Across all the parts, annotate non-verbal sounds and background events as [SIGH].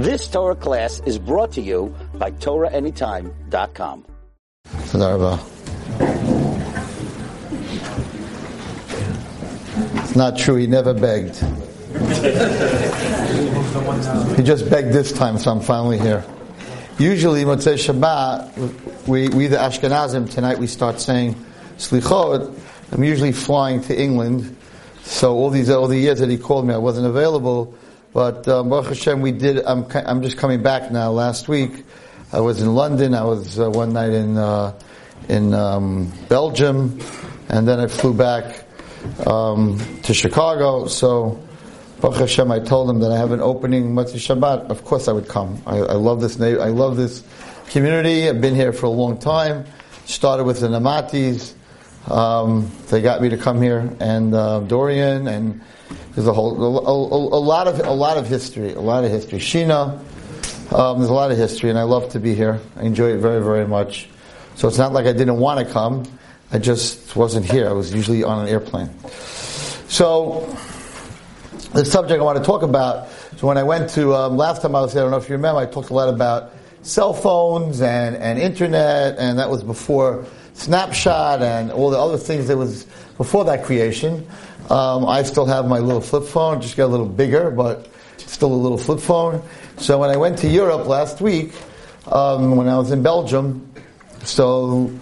This Torah class is brought to you by TorahAnytime.com. It's not true, he never begged. he just begged this time, so I'm finally here. Usually, Motzei Shabbat, we, we the Ashkenazim, tonight we start saying Slichot. I'm usually flying to England, so all these all the years that he called me, I wasn't available. But um, Baruch Hashem, we did. I'm I'm just coming back now. Last week, I was in London. I was uh, one night in uh, in um, Belgium, and then I flew back um, to Chicago. So, Baruch Hashem, I told him that I have an opening Motzei Shabbat. Of course, I would come. I, I love this. I love this community. I've been here for a long time. Started with the Namatis. Um, they got me to come here, and uh, Dorian, and there's a whole a, a, a, lot of a lot of history, a lot of history. Sheena, um, there's a lot of history, and I love to be here. I enjoy it very very much. So it's not like I didn't want to come. I just wasn't here. I was usually on an airplane. So the subject I want to talk about. So when I went to um, last time I was there, I don't know if you remember, I talked a lot about cell phones and, and internet, and that was before Snapchat and all the other things that was before that creation. Um, I still have my little flip phone, just got a little bigger, but still a little flip phone. So when I went to Europe last week, um, when I was in Belgium, so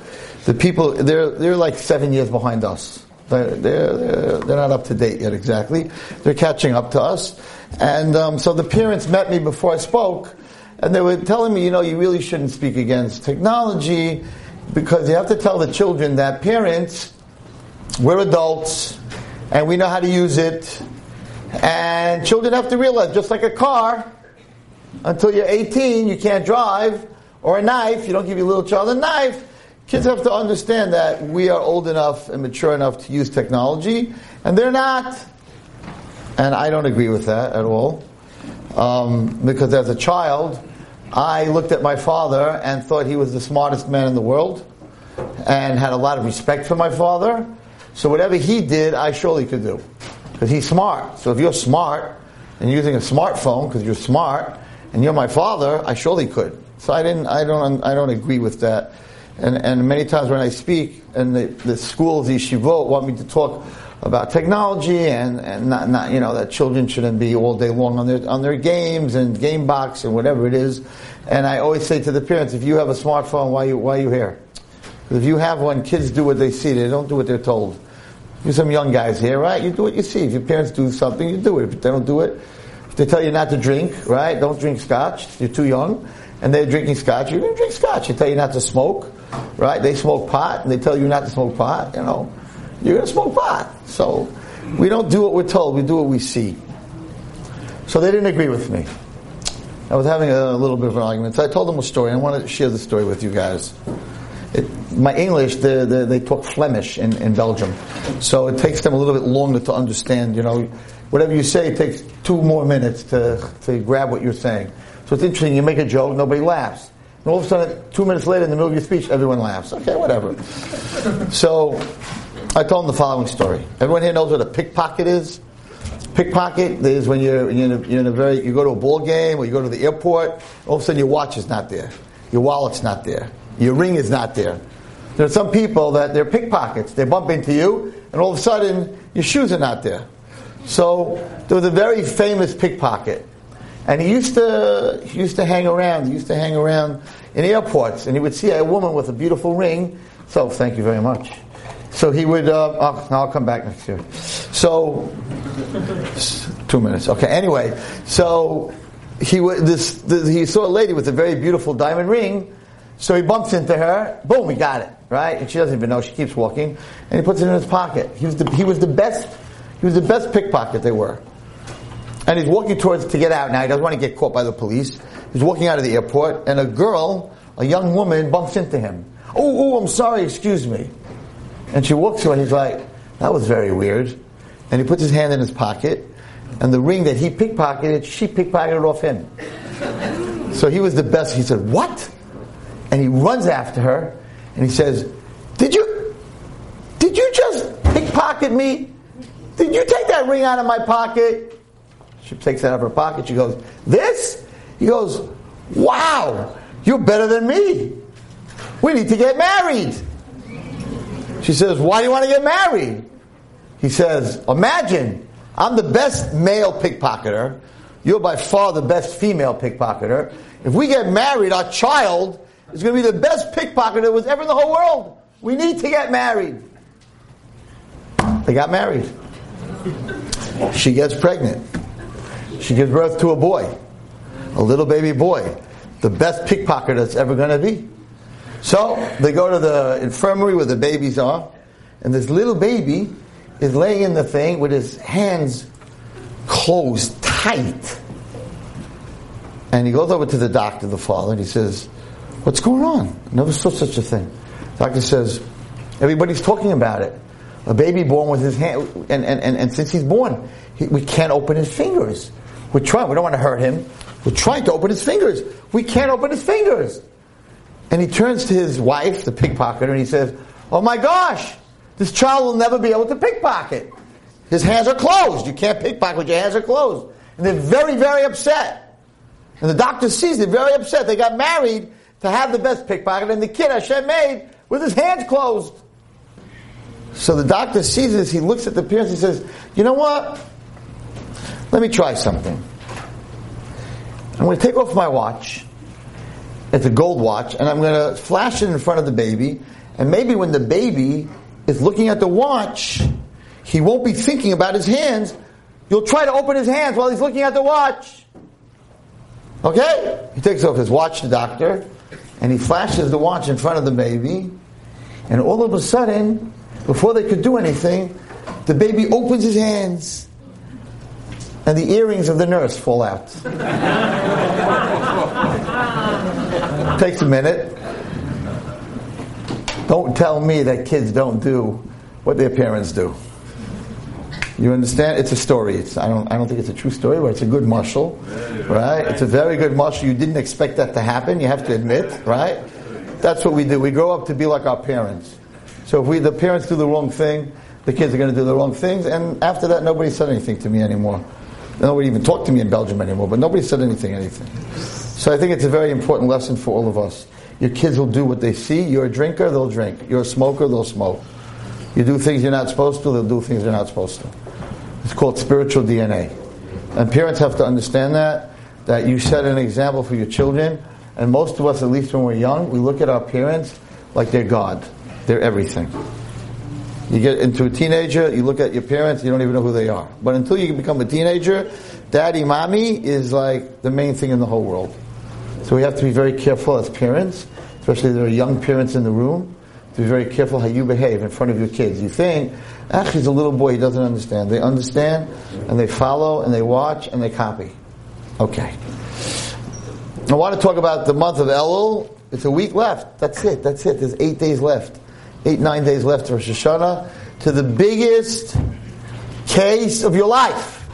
the people they're they're like seven years behind us. They're, they're, they're not up to date yet exactly. They're catching up to us. And um, so the parents met me before I spoke, and they were telling me, you know, you really shouldn't speak against technology because you have to tell the children that parents, we're adults, and we know how to use it. And children have to realize, just like a car, until you're 18, you can't drive, or a knife, you don't give your little child a knife. Kids have to understand that we are old enough and mature enough to use technology, and they're not. And I don't agree with that at all. Um, because as a child, I looked at my father and thought he was the smartest man in the world and had a lot of respect for my father. So whatever he did, I surely could do. Because he's smart. So if you're smart and using a smartphone because you're smart and you're my father, I surely could. So I didn't, I don't, I don't agree with that. And, and many times when I speak, and the, the schools, the yeshivot, want me to talk about technology and, and not, not, you know, that children shouldn't be all day long on their, on their games and game box and whatever it is. And I always say to the parents, if you have a smartphone, why you, why are you here? If you have one, kids do what they see, they don't do what they're told. You're some young guys here, right? You do what you see. If your parents do something, you do it. If they don't do it, if they tell you not to drink, right? Don't drink scotch. You're too young. And they're drinking scotch. You're to drink scotch. They tell you not to smoke, right? They smoke pot and they tell you not to smoke pot, you know you're going to smoke pot. So we don't do what we're told, we do what we see. So they didn't agree with me. I was having a little bit of an argument. So I told them a story. I want to share the story with you guys. It, my English, they, they, they talk Flemish in, in Belgium. So it takes them a little bit longer to understand, you know. Whatever you say, it takes two more minutes to, to grab what you're saying. So it's interesting, you make a joke, nobody laughs. And all of a sudden, two minutes later, in the middle of your speech, everyone laughs. Okay, whatever. So I told him the following story. Everyone here knows what a pickpocket is. Pickpocket is when you're, you're, in a, you're in a very you go to a ball game or you go to the airport. All of a sudden, your watch is not there, your wallet's not there, your ring is not there. There are some people that they're pickpockets. They bump into you, and all of a sudden, your shoes are not there. So there was a very famous pickpocket, and he used to he used to hang around. He used to hang around in airports, and he would see a woman with a beautiful ring. So, thank you very much. So he would, uh, I'll, I'll, come back next year. So, two minutes. Okay, anyway, so he would, this, this, he saw a lady with a very beautiful diamond ring, so he bumps into her, boom, he got it, right? And she doesn't even know, she keeps walking, and he puts it in his pocket. He was the, he was the best, he was the best pickpocket they were. And he's walking towards to get out now, he doesn't want to get caught by the police. He's walking out of the airport, and a girl, a young woman, bumps into him. Oh, oh, I'm sorry, excuse me. And she walks and he's like, that was very weird. And he puts his hand in his pocket, and the ring that he pickpocketed, she pickpocketed off him. So he was the best. He said, What? And he runs after her, and he says, Did you, did you just pickpocket me? Did you take that ring out of my pocket? She takes it out of her pocket. She goes, This? He goes, Wow, you're better than me. We need to get married. She says, Why do you want to get married? He says, Imagine, I'm the best male pickpocketer. You're by far the best female pickpocketer. If we get married, our child is going to be the best pickpocketer that was ever in the whole world. We need to get married. They got married. She gets pregnant. She gives birth to a boy, a little baby boy, the best pickpocket that's ever going to be. So they go to the infirmary where the babies are, and this little baby is laying in the thing with his hands closed tight. And he goes over to the doctor, the father, and he says, What's going on? Never saw such a thing. The doctor says, Everybody's talking about it. A baby born with his hand, and, and, and, and since he's born, he, we can't open his fingers. We're trying, we don't want to hurt him. We're trying to open his fingers. We can't open his fingers. And he turns to his wife, the pickpocketer, and he says, Oh my gosh, this child will never be able to pickpocket. His hands are closed. You can't pickpocket with your hands are closed. And they're very, very upset. And the doctor sees they're very upset. They got married to have the best pickpocket, and the kid Hashem made with his hands closed. So the doctor sees this, he looks at the parents, he says, You know what? Let me try something. I'm going to take off my watch. It's a gold watch, and I'm going to flash it in front of the baby. And maybe when the baby is looking at the watch, he won't be thinking about his hands. You'll try to open his hands while he's looking at the watch. Okay? He takes off his watch, the doctor, and he flashes the watch in front of the baby. And all of a sudden, before they could do anything, the baby opens his hands and the earrings of the nurse fall out. [LAUGHS] Takes a minute. Don't tell me that kids don't do what their parents do. You understand? It's a story. It's, I, don't, I don't think it's a true story, but it's a good mashal, right? It's a very good mashal. You didn't expect that to happen, you have to admit, right? That's what we do. We grow up to be like our parents. So if we, the parents do the wrong thing, the kids are going to do the wrong things, and after that, nobody said anything to me anymore. Nobody even talked to me in Belgium anymore, but nobody said anything, anything. So I think it's a very important lesson for all of us. Your kids will do what they see. You're a drinker, they'll drink. You're a smoker, they'll smoke. You do things you're not supposed to, they'll do things they're not supposed to. It's called spiritual DNA. And parents have to understand that, that you set an example for your children. And most of us, at least when we're young, we look at our parents like they're God. They're everything. You get into a teenager, you look at your parents, you don't even know who they are. But until you become a teenager, daddy, mommy is like the main thing in the whole world. So we have to be very careful as parents, especially if there are young parents in the room, to be very careful how you behave in front of your kids. You think, actually, he's a little boy, he doesn't understand. They understand, and they follow, and they watch, and they copy. Okay. I want to talk about the month of Elul. It's a week left. That's it. That's it. There's eight days left eight, nine days left for Rosh Hashanah, to the biggest case of your life.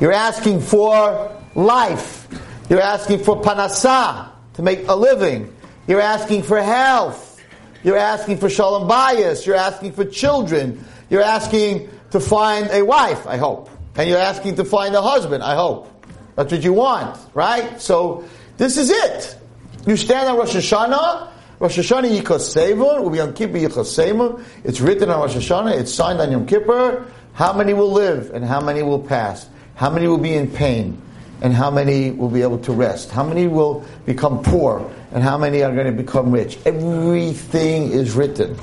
You're asking for life. You're asking for parnasa, to make a living. You're asking for health. You're asking for shalom bayis. You're asking for children. You're asking to find a wife, I hope. And you're asking to find a husband, I hope. That's what you want, right? So, this is it. You stand on Rosh Hashanah, Rosh Hashanah Yichasevon, will be on Kippur Yichasevon. It's written on Rosh Hashanah, it's signed on Yom Kippur. How many will live and how many will pass? How many will be in pain? And how many will be able to rest? How many will become poor? And how many are going to become rich? Everything is written.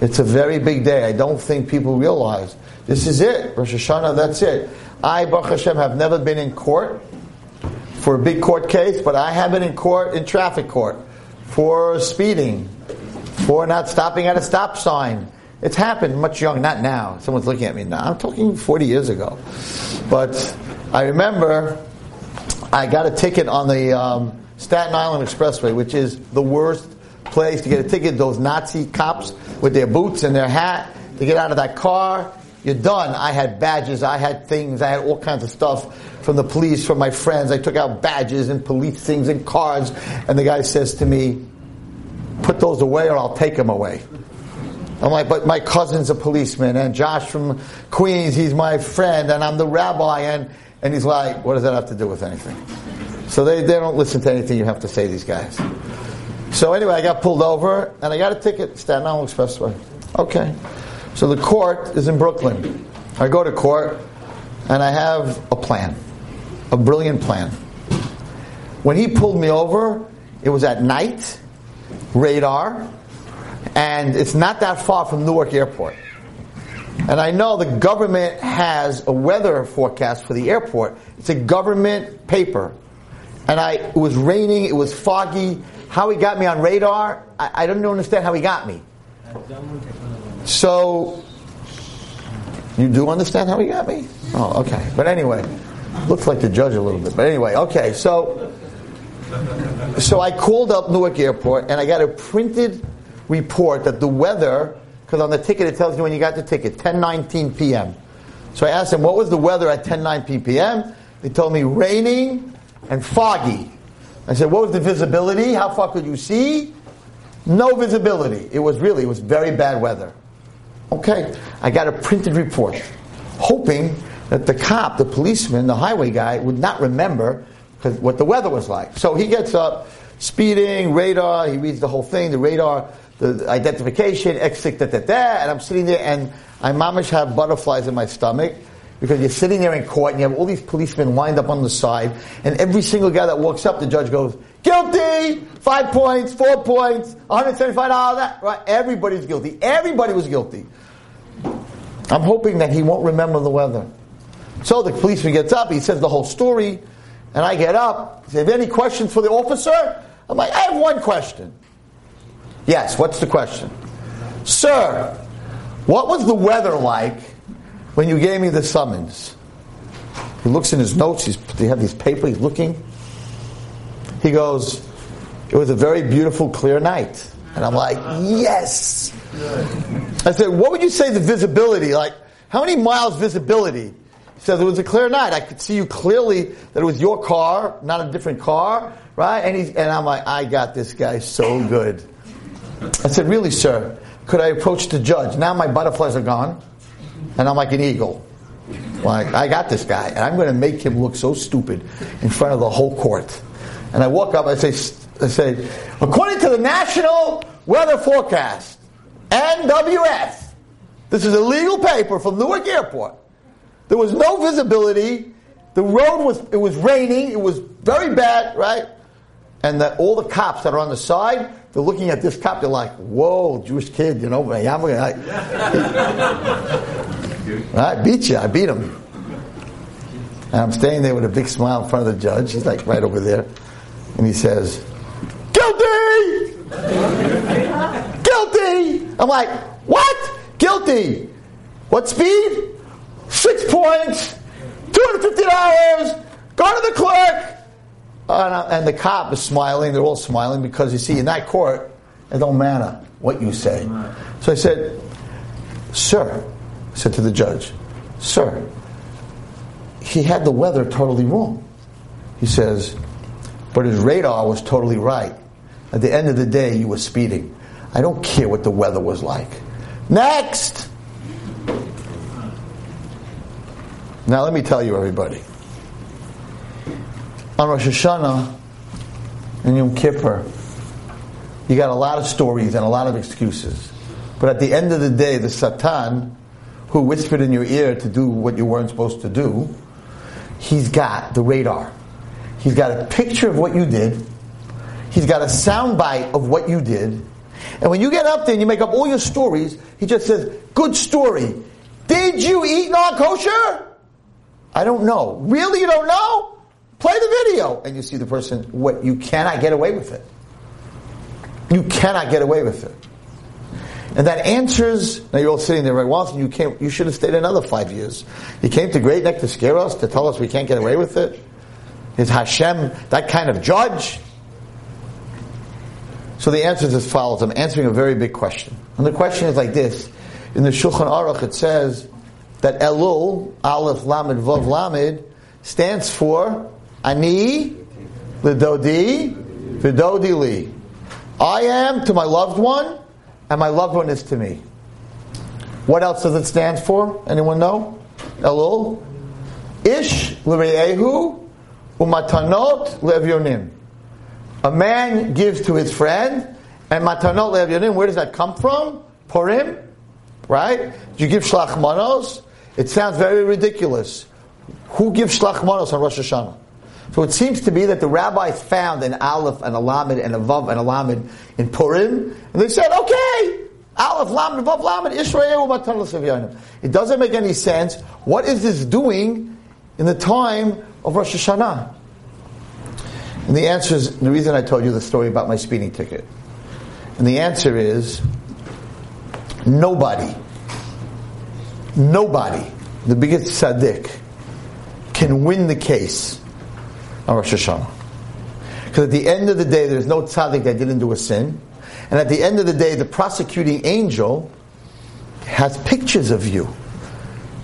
It's a very big day. I don't think people realize. This is it. Rosh Hashanah, that's it. I, Baruch Hashem, have never been in court for a big court case, but I have been in court, in traffic court for speeding, for not stopping at a stop sign. It's happened much young, not now. Someone's looking at me now. I'm talking 40 years ago. But I remember I got a ticket on the um, Staten Island Expressway, which is the worst place to get a ticket. Those Nazi cops with their boots and their hat to get out of that car. You're done. I had badges, I had things, I had all kinds of stuff from the police, from my friends. I took out badges and police things and cards, and the guy says to me, put those away or I'll take them away. I'm like, but my cousin's a policeman, and Josh from Queens, he's my friend, and I'm the rabbi, and And he's like, what does that have to do with anything? So they, they don't listen to anything you have to say, these guys. So anyway, I got pulled over and I got a ticket, Staten Island Expressway. Okay. So the court is in Brooklyn. I go to court and I have a plan, a brilliant plan. When he pulled me over, it was at night, radar, and it's not that far from Newark Airport. And I know the government has a weather forecast for the airport. It's a government paper. And I, it was raining, it was foggy. How he got me on radar, I, I don't understand how he got me. So, you do understand how he got me? Oh, okay. But anyway, looks like the judge a little bit. But anyway, okay. So, so I called up Newark Airport and I got a printed report that the weather, because on the ticket it tells you when you got the ticket, 10:19 p.m. So I asked them what was the weather at 10:19 p.m. They told me raining and foggy. I said, what was the visibility? How far could you see? No visibility. It was really, it was very bad weather. Okay, I got a printed report, hoping that the cop, the policeman, the highway guy would not remember what the weather was like. So he gets up, speeding, radar, he reads the whole thing, the radar, the identification, X6, da, da, da, and I'm sitting there and I mamish have butterflies in my stomach because you're sitting there in court and you have all these policemen lined up on the side, and every single guy that walks up, the judge goes, guilty, five points, four points, $175, that, right? Everybody's guilty. Everybody was guilty. I'm hoping that he won't remember the weather. So the policeman gets up, he says the whole story, and I get up, he says, any questions for the officer? I'm like, I have one question. Yes, what's the question? Sir, what was the weather like when you gave me the summons. He looks in his notes, he's, they have these paper, he's looking. He goes, It was a very beautiful, clear night. And I'm like, Yes! I said, What would you say the visibility? Like, how many miles visibility? He says, It was a clear night. I could see you clearly that it was your car, not a different car, right? And, he's, and I'm like, I got this guy so good. I said, Really, sir? Could I approach the judge? Now my butterflies are gone and I'm like an eagle. Like, I got this guy, and I'm going to make him look so stupid in front of the whole court. And I walk up, I say, I say, according to the National Weather Forecast, NWF, this is a legal paper from Newark Airport. There was no visibility. The road was, it was raining. It was very bad, right? And that all the cops that are on the side, they're looking at this cop, they're like, whoa, Jewish kid, you know, I, [LAUGHS] I beat you, I beat him. And I'm standing there with a big smile in front of the judge. He's like right over there. And he says, Guilty! [LAUGHS] Guilty! I'm like, What? Guilty! What speed? Six points, $250, go to the clerk, uh, and the cop is smiling. They're all smiling because you see, in that court, it don't matter what you say. So I said, "Sir," I said to the judge, "Sir, he had the weather totally wrong." He says, "But his radar was totally right. At the end of the day, you were speeding. I don't care what the weather was like." Next. Now let me tell you, everybody on Rosh Hashanah and Yom Kippur, you got a lot of stories and a lot of excuses. But at the end of the day, the Satan, who whispered in your ear to do what you weren't supposed to do, he's got the radar. He's got a picture of what you did. He's got a soundbite of what you did. And when you get up there and you make up all your stories, he just says, Good story. Did you eat non kosher? I don't know. Really, you don't know? Play the video, and you see the person. What you cannot get away with it. You cannot get away with it. And that answers. Now you're all sitting there, right? Well, you came. You should have stayed another five years. You came to Great Neck to scare us, to tell us we can't get away with it. Is Hashem that kind of judge? So the answer is as follows. I'm answering a very big question, and the question is like this: In the Shulchan Aruch, it says that Elul Aleph Lamed Vav Lamed stands for Ani lidodi vidodi li. I am to my loved one, and my loved one is to me. What else does it stand for? Anyone know? Elul? Ish l're'ehu umatanot le'evyonim. A man gives to his friend, and matanot le'evyonim, where does that come from? Purim, right? You give shlach manos. It sounds very ridiculous. Who gives shlach manos on Rosh Hashanah? So it seems to be that the rabbis found an aleph and a lamed and a vav and a lamed in Purim, and they said, okay, aleph, lamed, vav, lamed, Israel, matan It doesn't make any sense. What is this doing in the time of Rosh Hashanah? And the answer is the reason I told you the story about my speeding ticket. And the answer is nobody, nobody, the biggest tzaddik, can win the case on Rosh Hashanah. Because at the end of the day, there's no tzaddik that didn't do a sin. And at the end of the day, the prosecuting angel has pictures of you.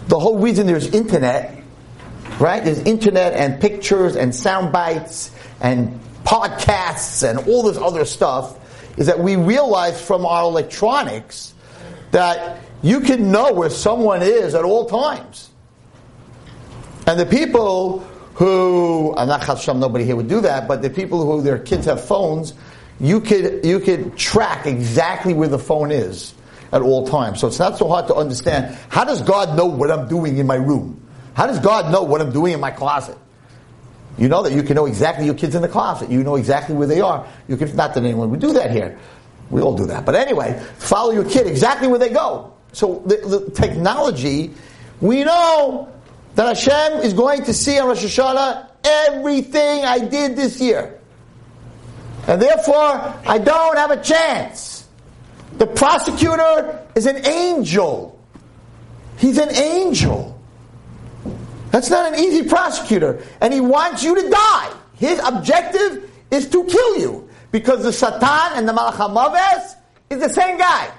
The whole reason there's internet, right? There's internet and pictures and sound bites and podcasts and all this other stuff is that we realize from our electronics that you can know where someone is at all times. And the people who, I'm not Hashem, nobody here would do that, but the people who their kids have phones, you could, you could track exactly where the phone is at all times. So it's not so hard to understand. How does God know what I'm doing in my room? How does God know what I'm doing in my closet? You know that you can know exactly your kids in the closet. You know exactly where they are. You can, not that anyone would do that here. We all do that. But anyway, follow your kid exactly where they go. So the, the technology, we know that Hashem is going to see on Rosh Hashanah everything I did this year. And therefore, I don't have a chance. The prosecutor is an angel. He's an angel. That's not an easy prosecutor. And he wants you to die. His objective is to kill you. Because the Satan and the Malach HaMaves is the same guy.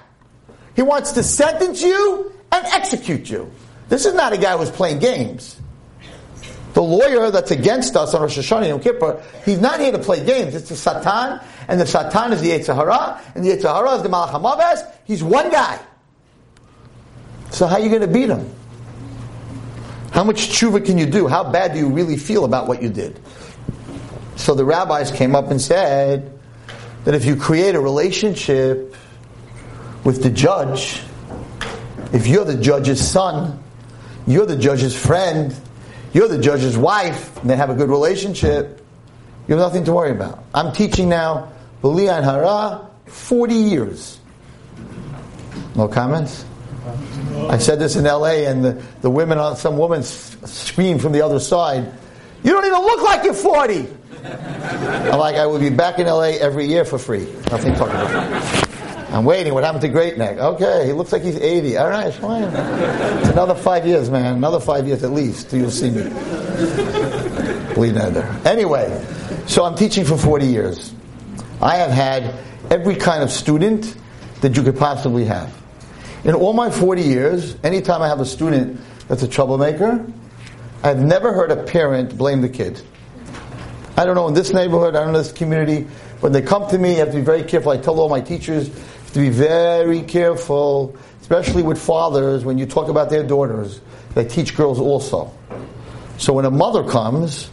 He wants to sentence you and execute you. This is not a guy who's playing games. The lawyer that's against us on Rosh Hashanah and Yom Kippur, he's not here to play games. It's the Satan, and the Satan is the Yetzer Hara, and the Yetzer Hara is the Malach. He's one guy. So how are you going to beat him? How much tshuva can you do? How bad do you really feel about what you did? So the rabbis came up and said that if you create a relationship with the judge, if you're the judge's son, you're the judge's friend, you're the judge's wife, and they have a good relationship, you have nothing to worry about. I'm teaching now, B'liyan Hara, 40 years. No comments? I said this in LA, and the, the women, on some woman screamed from the other side, You don't even look like you're 40! I'm like, I will be back in LA every year for free. Nothing about. I'm waiting. What happened to Great Neck? Okay, he looks like he's 80. All right, fine. It's [LAUGHS] another five years, man. Another five years at least till you'll see me. Bleed there. Anyway, so I'm teaching for 40 years. I have had every kind of student that you could possibly have. In all my 40 years, anytime I have a student that's a troublemaker, I've never heard a parent blame the kid. I don't know in this neighborhood, I don't know this community. When they come to me, you have to be very careful. I tell all my teachers, to be very careful, especially with fathers, when you talk about their daughters. They teach girls also. So when a mother comes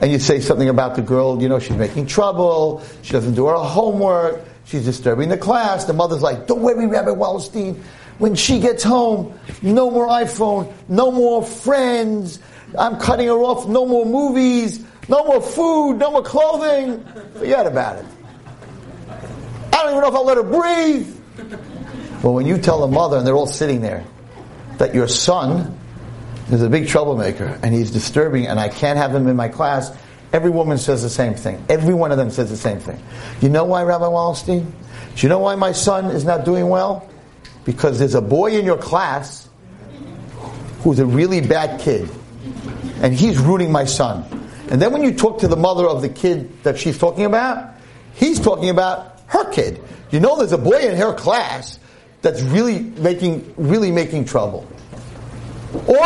and you say something about the girl, you know, she's making trouble, she doesn't do her homework, she's disturbing the class, the mother's like, don't worry, Rabbi Wallerstein. When she gets home, no more iPhone, no more friends, I'm cutting her off, no more movies, no more food, no more clothing. Forget about it. I don't even know if I'll let her breathe. Well, when you tell a mother, and they're all sitting there, that your son is a big troublemaker and he's disturbing and I can't have him in my class, every woman says the same thing. Every one of them says the same thing. You know why, Rabbi Wallerstein? Do you know why my son is not doing well? Because there's a boy in your class who's a really bad kid and he's ruining my son. And then when you talk to the mother of the kid that she's talking about, he's talking about her kid. You know there's a boy in her class that's really making, really making trouble. Or,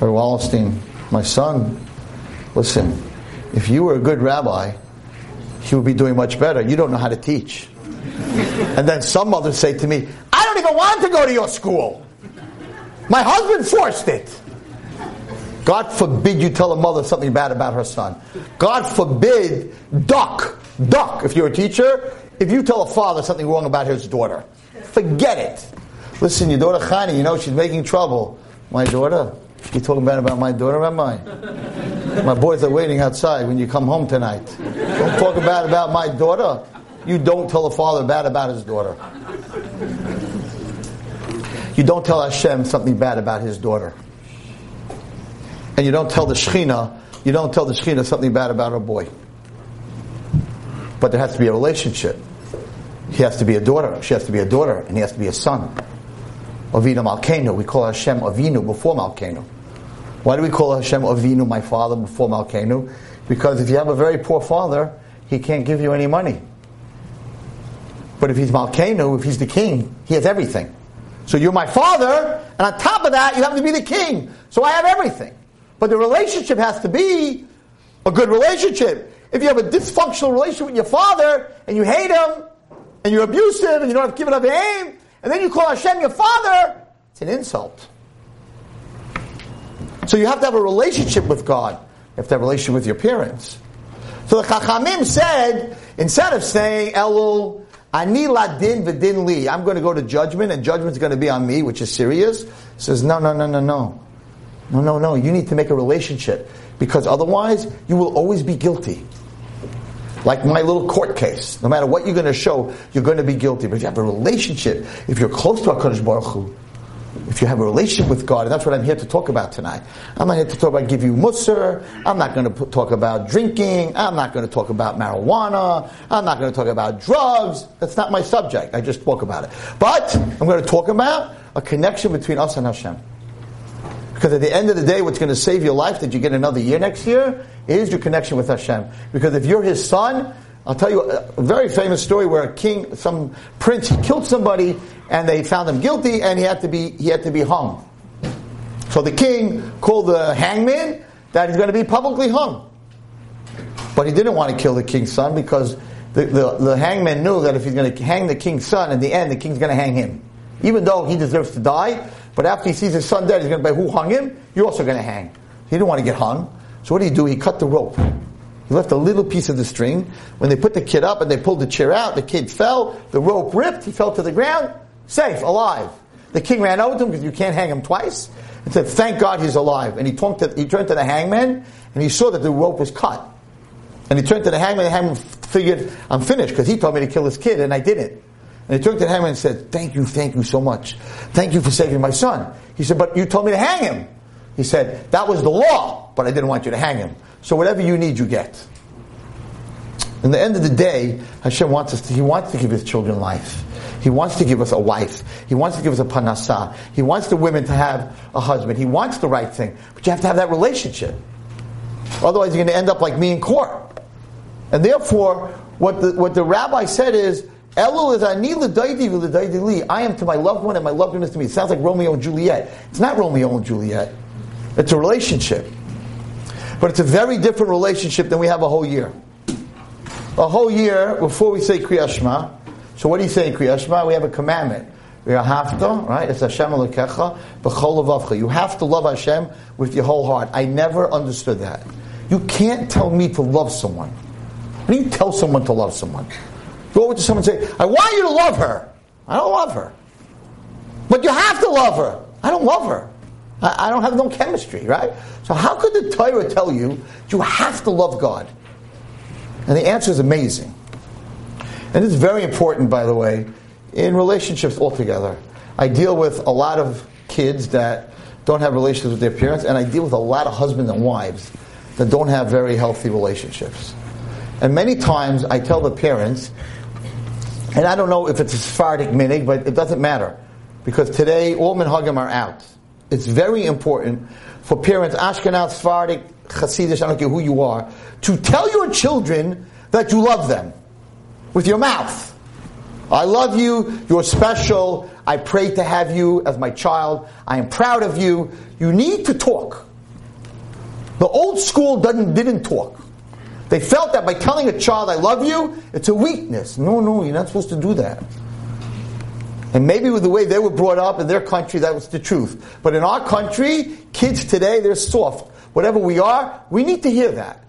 or Wallerstein, my son, listen, if you were a good rabbi, he would be doing much better. You don't know how to teach. And then some mothers say to me, I don't even want to go to your school. My husband forced it. God forbid you tell a mother something bad about her son. God forbid, duck, duck, if you're a teacher, if you tell a father something wrong about his daughter. Forget it. Listen, your daughter Chani, you know she's making trouble. My daughter? You talking bad about my daughter, am I? My boys are waiting outside when you come home tonight. Don't talk bad about my daughter. You don't tell a father bad about his daughter. You don't tell Hashem something bad about his daughter. And you don't tell the Shekhinah, you don't tell the Shekhinah something bad about her boy. But there has to be a relationship. He has to be a daughter, she has to be a daughter, and he has to be a son. Avinu Malkeinu, we call Hashem Avinu before Malkeinu. Why do we call Hashem Avinu, my father, before Malkeinu? Because if you have a very poor father, he can't give you any money. But if he's Malkeinu, if he's the king, he has everything. So you're my father, and on top of that, you have to be the king. So I have everything. But the relationship has to be a good relationship. If you have a dysfunctional relationship with your father, and you hate him, and you're abusive, and you don't have to give it up aim, and then you call Hashem your father, it's an insult. So you have to have a relationship with God. You have to have a relationship with your parents. So the Chachamim said, instead of saying Elul, Ani ladin v'din li. I'm going to go to judgment, and judgment's going to be on me, which is serious. Says no, no, no, no, no, no, no, no. You need to make a relationship because otherwise you will always be guilty. Like my little court case. No matter what you're going to show, you're going to be guilty. But if you have a relationship, if you're close to Hakadosh Baruch Hu, if you have a relationship with God, and that's what I'm here to talk about tonight. I'm not here to talk about give you mussar. I'm not going to talk about drinking. I'm not going to talk about marijuana. I'm not going to talk about drugs. That's not my subject. I just spoke about it. But I'm going to talk about a connection between us and Hashem. Because at the end of the day, what's going to save your life that you get another year next year is your connection with Hashem. Because if you're His son, I'll tell you a very famous story where a king, some prince, he killed somebody and they found him guilty and he had to be, he had to be hung. So the king called the hangman that he's going to be publicly hung. But he didn't want to kill the king's son because the, the, the hangman knew that if he's going to hang the king's son, in the end, the king's going to hang him. Even though he deserves to die, but after he sees his son dead, he's going to be, who hung him? You're also going to hang. He didn't want to get hung. So what did he do? He cut the rope. He left a little piece of the string. When they put the kid up and they pulled the chair out, the kid fell, the rope ripped, he fell to the ground, safe, alive. The king ran over to him because you can't hang him twice and said, Thank God he's alive. And he turned, to, he turned to the hangman and he saw that the rope was cut. And he turned to the hangman, the hangman figured, I'm finished because he told me to kill this kid and I didn't. And he turned to the hangman and said, Thank you, thank you so much. Thank you for saving my son. He said, But you told me to hang him. He said, That was the law, but I didn't want you to hang him. So whatever you need, you get. In the end of the day, Hashem wants us to, He wants to give His children life. He wants to give us a wife. He wants to give us a parnasa. He wants the women to have a husband. He wants the right thing. But you have to have that relationship. Otherwise, you're going to end up like me in court. And therefore, what the, what the rabbi said is, Elul is ani l'daidi li. I am to my loved one and my loved one is to me. It sounds like Romeo and Juliet. It's not Romeo and Juliet. It's a relationship. But it's a very different relationship than we have a whole year. A whole year before we say Kriyashma. So what do you say in Kriyashma? We have a commandment. We have to, right? It's Hashem Elokecha, b'chol You have to love Hashem with your whole heart. I never understood that. You can't tell me to love someone. How do you tell someone to love someone? Go over to someone and say, I want you to love her. I don't love her. But you have to love her. I don't love her. I, I don't have no chemistry, right? So how could the Torah tell you you have to love God? And the answer is amazing. And it's very important, by the way, in relationships altogether. I deal with a lot of kids that don't have relationships with their parents, and I deal with a lot of husbands and wives that don't have very healthy relationships. And many times I tell the parents, and I don't know if it's a Sephardic minhag, but it doesn't matter. Because today all minhagim are out. It's very important for parents, Ashkenaz, Sephardic, Hasidish, I don't care who you are, to tell your children that you love them with your mouth. I love you, you're special, I pray to have you as my child, I am proud of you. You need to talk. The old school didn't, didn't talk. They felt that by telling a child, I love you, it's a weakness. No, no, you're not supposed to do that. And maybe with the way they were brought up in their country, that was the truth. But in our country, kids today, they're soft. whatever we are, we need to hear that.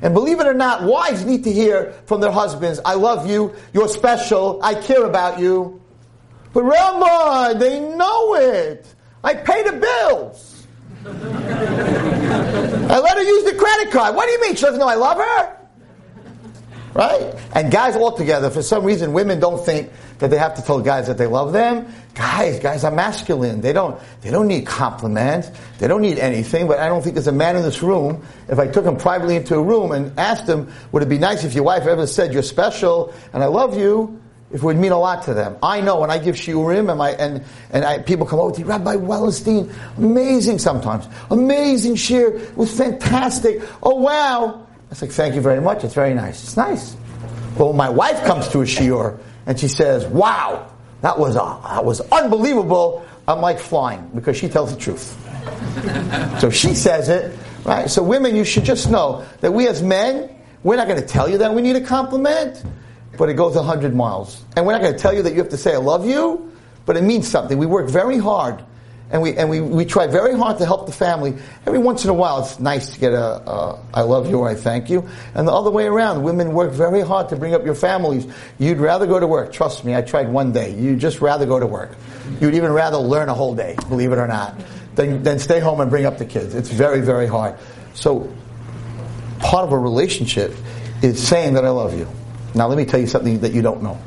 And believe it or not, wives need to hear from their husbands, I love you, you're special, I care about you. But Rabbi, they know it. I pay the bills. [LAUGHS] I let her use the credit card. What do you mean? She doesn't know I love her? Right? And guys all together, for some reason, women don't think that they have to tell guys that they love them. Guys, guys are masculine. They don't, they don't need compliments. They don't need anything. But I don't think there's a man in this room, if I took him privately into a room and asked him, would it be nice if your wife ever said you're special and I love you? It would mean a lot to them. I know when I give shiurim and my, and, and I, people come over to me, Rabbi Wallerstein, amazing sometimes. Amazing shiur. It was fantastic. Oh wow. I was like, thank you very much. It's very nice. It's nice. But when my wife comes to a shiur and she says, wow, that was, uh, that was unbelievable, I'm like flying because she tells the truth. [LAUGHS] so she says it, right? So women, you should just know that we as men, we're not going to tell you that we need a compliment, but it goes a hundred miles. And we're not going to tell you that you have to say I love you, but it means something. We work very hard and we and we, we try very hard to help the family. Every once in a while, it's nice to get a, "I love you" or "I thank you," and the other way around. Women work very hard to bring up your families. You'd rather go to work. Trust me, I tried one day. You'd just rather go to work. You'd even rather learn a whole day, believe it or not, than, than stay home and bring up the kids. It's very very hard. So, part of a relationship is saying that I love you. Now, let me tell you something that you don't know.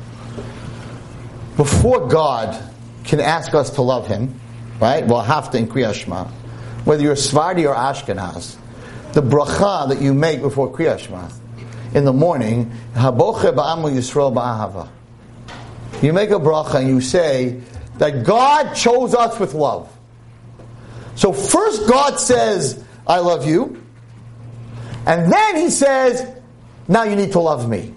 Before God can ask us to love Him right? Well, have to in Kriyashma. Whether you're Svardi or Ashkenaz, the bracha that you make before Kriyashma in the morning, Haboche ba'amu Yisrael ba'ahava. You make a bracha and you say that God chose us with love. So first God says, I love you. And then he says, now you need to love me.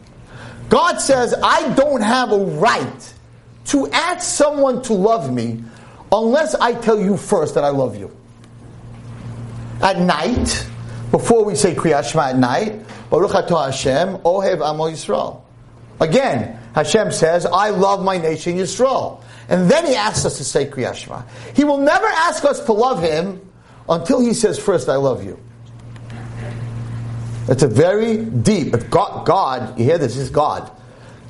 God says, I don't have a right to ask someone to love me unless I tell you first that I love you. At night, before we say Kriyat Shema at night, Baruch Atah Hashem, Ohev Amo Yisrael. Again, Hashem says, I love my nation Yisrael. And then he asks us to say Kriyat Shema. He will never ask us to love him until he says first, I love you. It's a very deep, God, God, you hear this, is God.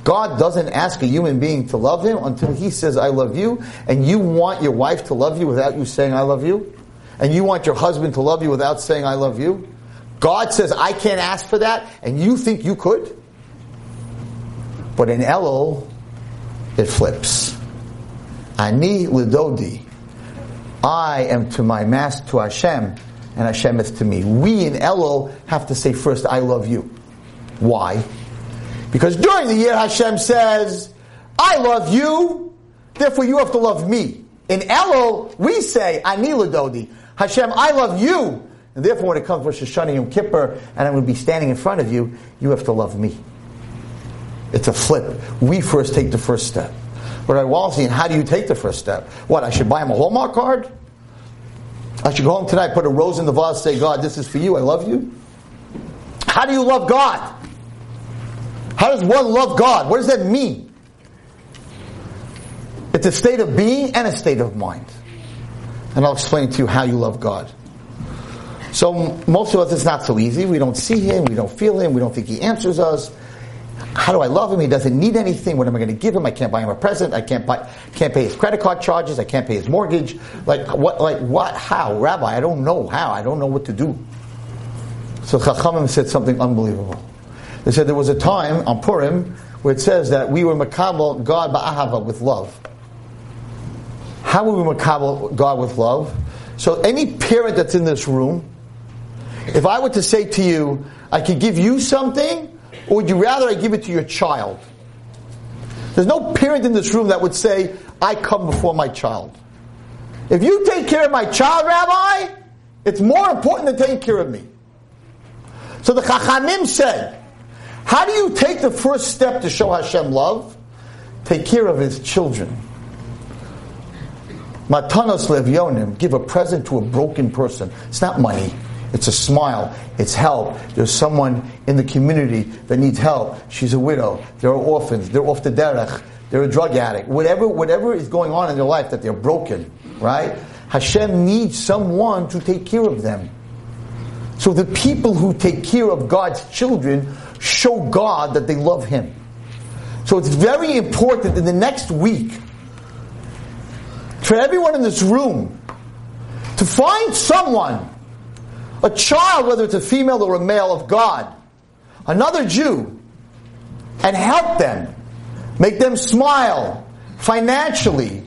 God doesn't ask a human being to love him until he says, I love you. And you want your wife to love you without you saying, I love you? And you want your husband to love you without saying, I love you? God says, I can't ask for that, and you think you could? But in Elul, it flips. Ani lidodi. I am to my master, to Hashem, and Hashem is to me. We in Elul have to say first, I love you. Why? Because during the year Hashem says, I love you, therefore you have to love me. In Elul, we say, Ani Ladodi. Hashem, I love you. And therefore when it comes to Shoshana Yom Kippur, and I'm going to be standing in front of you, you have to love me. It's a flip. We first take the first step. But I was how do you take the first step? What, I should buy him a Hallmark card? I should go home tonight, put a rose in the vase, say, God, this is for you, I love you? How do you love God? How does one love God? What does that mean? It's a state of being and a state of mind. And I'll explain to you how you love God. So most of us, it's not so easy. We don't see Him, we don't feel Him, we don't think He answers us. How do I love Him? He doesn't need anything. What am I going to give Him? I can't buy Him a present. I can't buy, can't pay His credit card charges. I can't pay His mortgage. Like what? Like what? How, Rabbi? I don't know how. I don't know what to do. So Chachamim said something unbelievable. They said there was a time on Purim where it says that we were makabel God ba'ahava with love. How were we makabel God with love? So any parent that's in this room, if I were to say to you, I could give you something, or would you rather I give it to your child? There's no parent in this room that would say, I come before my child. If you take care of my child, Rabbi, it's more important than taking care of me. So the Chachamim said, how do you take the first step to show Hashem love? Take care of his children. Matanos levyonim, give a present to a broken person. It's not money. It's a smile. It's help. There's someone in the community that needs help. She's a widow. There are orphans. They're off the derech. They're a drug addict. Whatever, whatever is going on in their life that they're broken, right? Hashem needs someone to take care of them. So the people who take care of God's children show God that they love Him. So it's very important in the next week for everyone in this room to find someone, a child, whether it's a female or a male of God, another Jew, and help them, make them smile financially.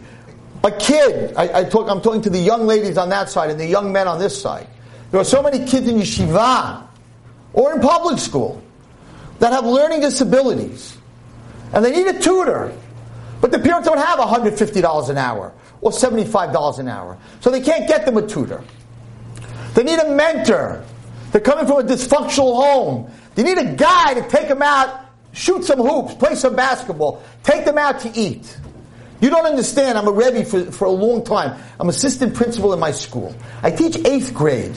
A kid, I, I talk, I'm talking to the young ladies on that side and the young men on this side. There are so many kids in yeshiva or in public school that have learning disabilities and they need a tutor, but the parents don't have $150 an hour or $75 an hour, so they can't get them a tutor. They need a mentor. They're coming from a dysfunctional home. They need a guy to take them out, shoot some hoops, play some basketball, take them out to eat. You don't understand. I'm a Rebbe for, for a long time. I'm assistant principal in my school. I teach eighth grade.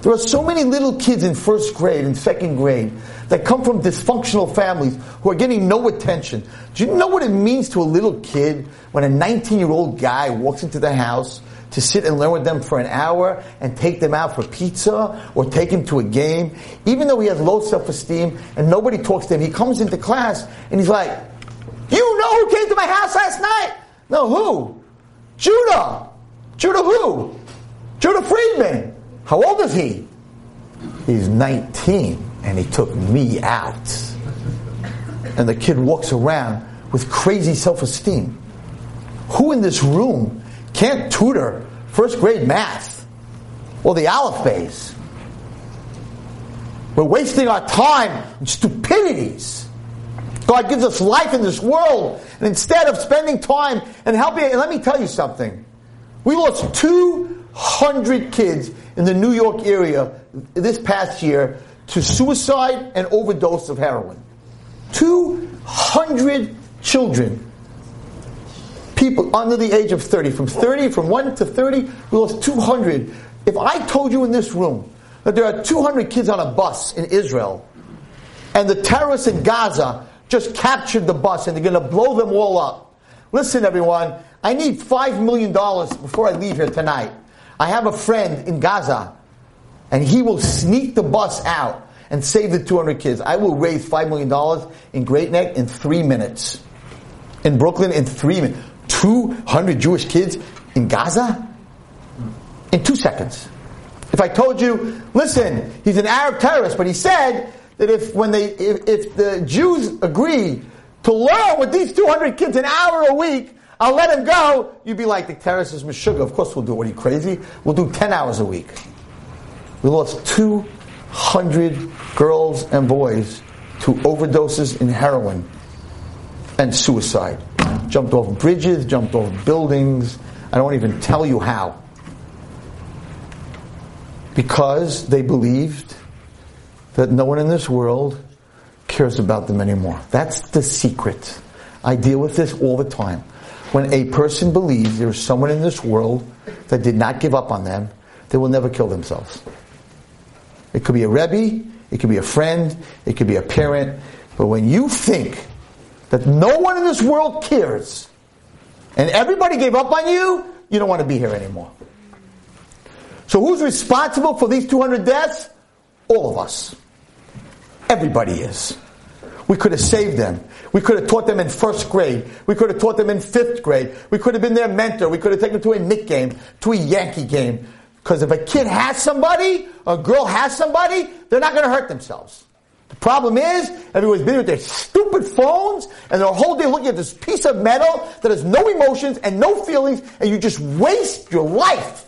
There are so many little kids in first grade and second grade that come from dysfunctional families who are getting no attention. Do you know what it means to a little kid when a 19 year old guy walks into the house to sit and learn with them for an hour and take them out for pizza or take him to a game? Even though he has low self esteem and nobody talks to him, he comes into class and he's like, You know who came to my house last night? No, who? Judah. Judah who? Judah Friedman. How old is he? He's 19 and he took me out. And the kid walks around with crazy self esteem. Who in this room can't tutor first grade math or the alphabets? We're wasting our time on stupidities. God gives us life in this world, and instead of spending time and helping, and let me tell you something. We lost 200 kids in the New York area this past year to suicide and overdose of heroin. 200 children, people under the age of 30, from 30, from 1 to 30, we lost 200. If I told you in this room that there are 200 kids on a bus in Israel, and the terrorists in Gaza just captured the bus and they're going to blow them all up. Listen, everyone, I need $5 million before I leave here tonight. I have a friend in Gaza and he will sneak the bus out and save the 200 kids. I will raise $5 million in Great Neck in three minutes. In Brooklyn in three minutes. 200 Jewish kids in Gaza? In two seconds. If I told you, listen, he's an Arab terrorist, but he said that if when they, if, if the Jews agree to learn with these 200 kids an hour a week, I'll let him go. You'd be like, the terrorist is Meshuggah. Of course we'll do it. What are you crazy? We'll do 10 hours a week. We lost 200 girls and boys to overdoses in heroin and suicide. Jumped off bridges, jumped off buildings. I don't even tell you how. Because they believed that no one in this world cares about them anymore. That's the secret. I deal with this all the time. When a person believes there is someone in this world that did not give up on them, they will never kill themselves. It could be a Rebbe, it could be a friend, it could be a parent. But when you think that no one in this world cares, and everybody gave up on you, you don't want to be here anymore. So who's responsible for these 200 deaths? All of us. Everybody is. We could have saved them. We could have taught them in first grade. We could have taught them in fifth grade. We could have been their mentor. We could have taken them to a Knick game, to a Yankee game. Because if a kid has somebody, a girl has somebody, they're not going to hurt themselves. The problem is, everyone's busy with their stupid phones and their whole day looking at this piece of metal that has no emotions and no feelings, and you just waste your life.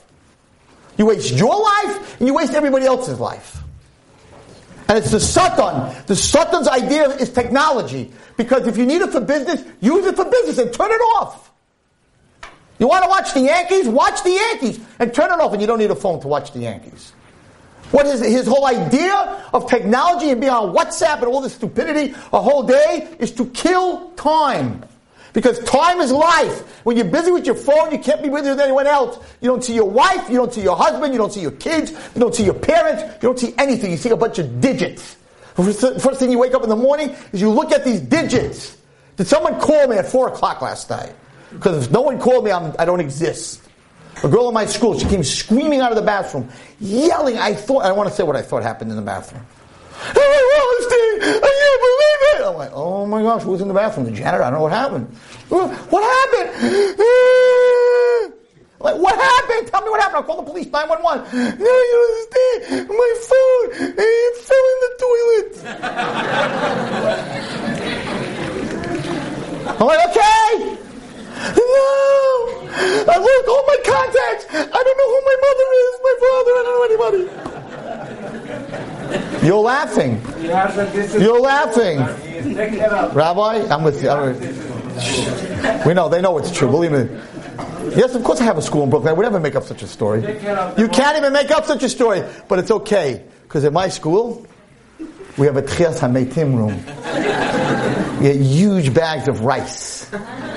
You waste your life and you waste everybody else's life. And it's the Satan. The Satan's idea is technology. Because if you need it for business, use it for business and turn it off. You want to watch the Yankees? Watch the Yankees and turn it off, and you don't need a phone to watch the Yankees. What is his whole idea of technology and being on WhatsApp and all this stupidity a whole day is to kill time. Because time is life. When you're busy with your phone, you can't be with anyone else. You don't see your wife, you don't see your husband, you don't see your kids, you don't see your parents, you don't see anything. You see a bunch of digits. First thing you wake up in the morning is you look at these digits. Did someone call me at 4 o'clock last night? Because if no one called me, I'm, I do not exist. A girl in my school, she came screaming out of the bathroom, yelling. I thought, I want to say what I thought happened in the bathroom. [LAUGHS] I can't believe it. I'm like, oh my gosh, who's in the bathroom? The janitor. I don't know what happened. What happened? [LAUGHS] Like, what happened? Tell me what happened. I'll call the police, 911. No, you understand. My phone, it fell in the toilet. [LAUGHS] I'm like, okay. No. I looked all my contacts. I don't know who my mother is, my father, I don't know anybody. You're laughing. You're laughing. Rabbi, I'm with you. We know, they know it's true. Believe me. Yes, of course I have a school in Brooklyn. I would never make up such a story. You can't even make up such a story, but it's okay. Because at my school, we have a Tchias HaMeitim room. We get huge bags of rice.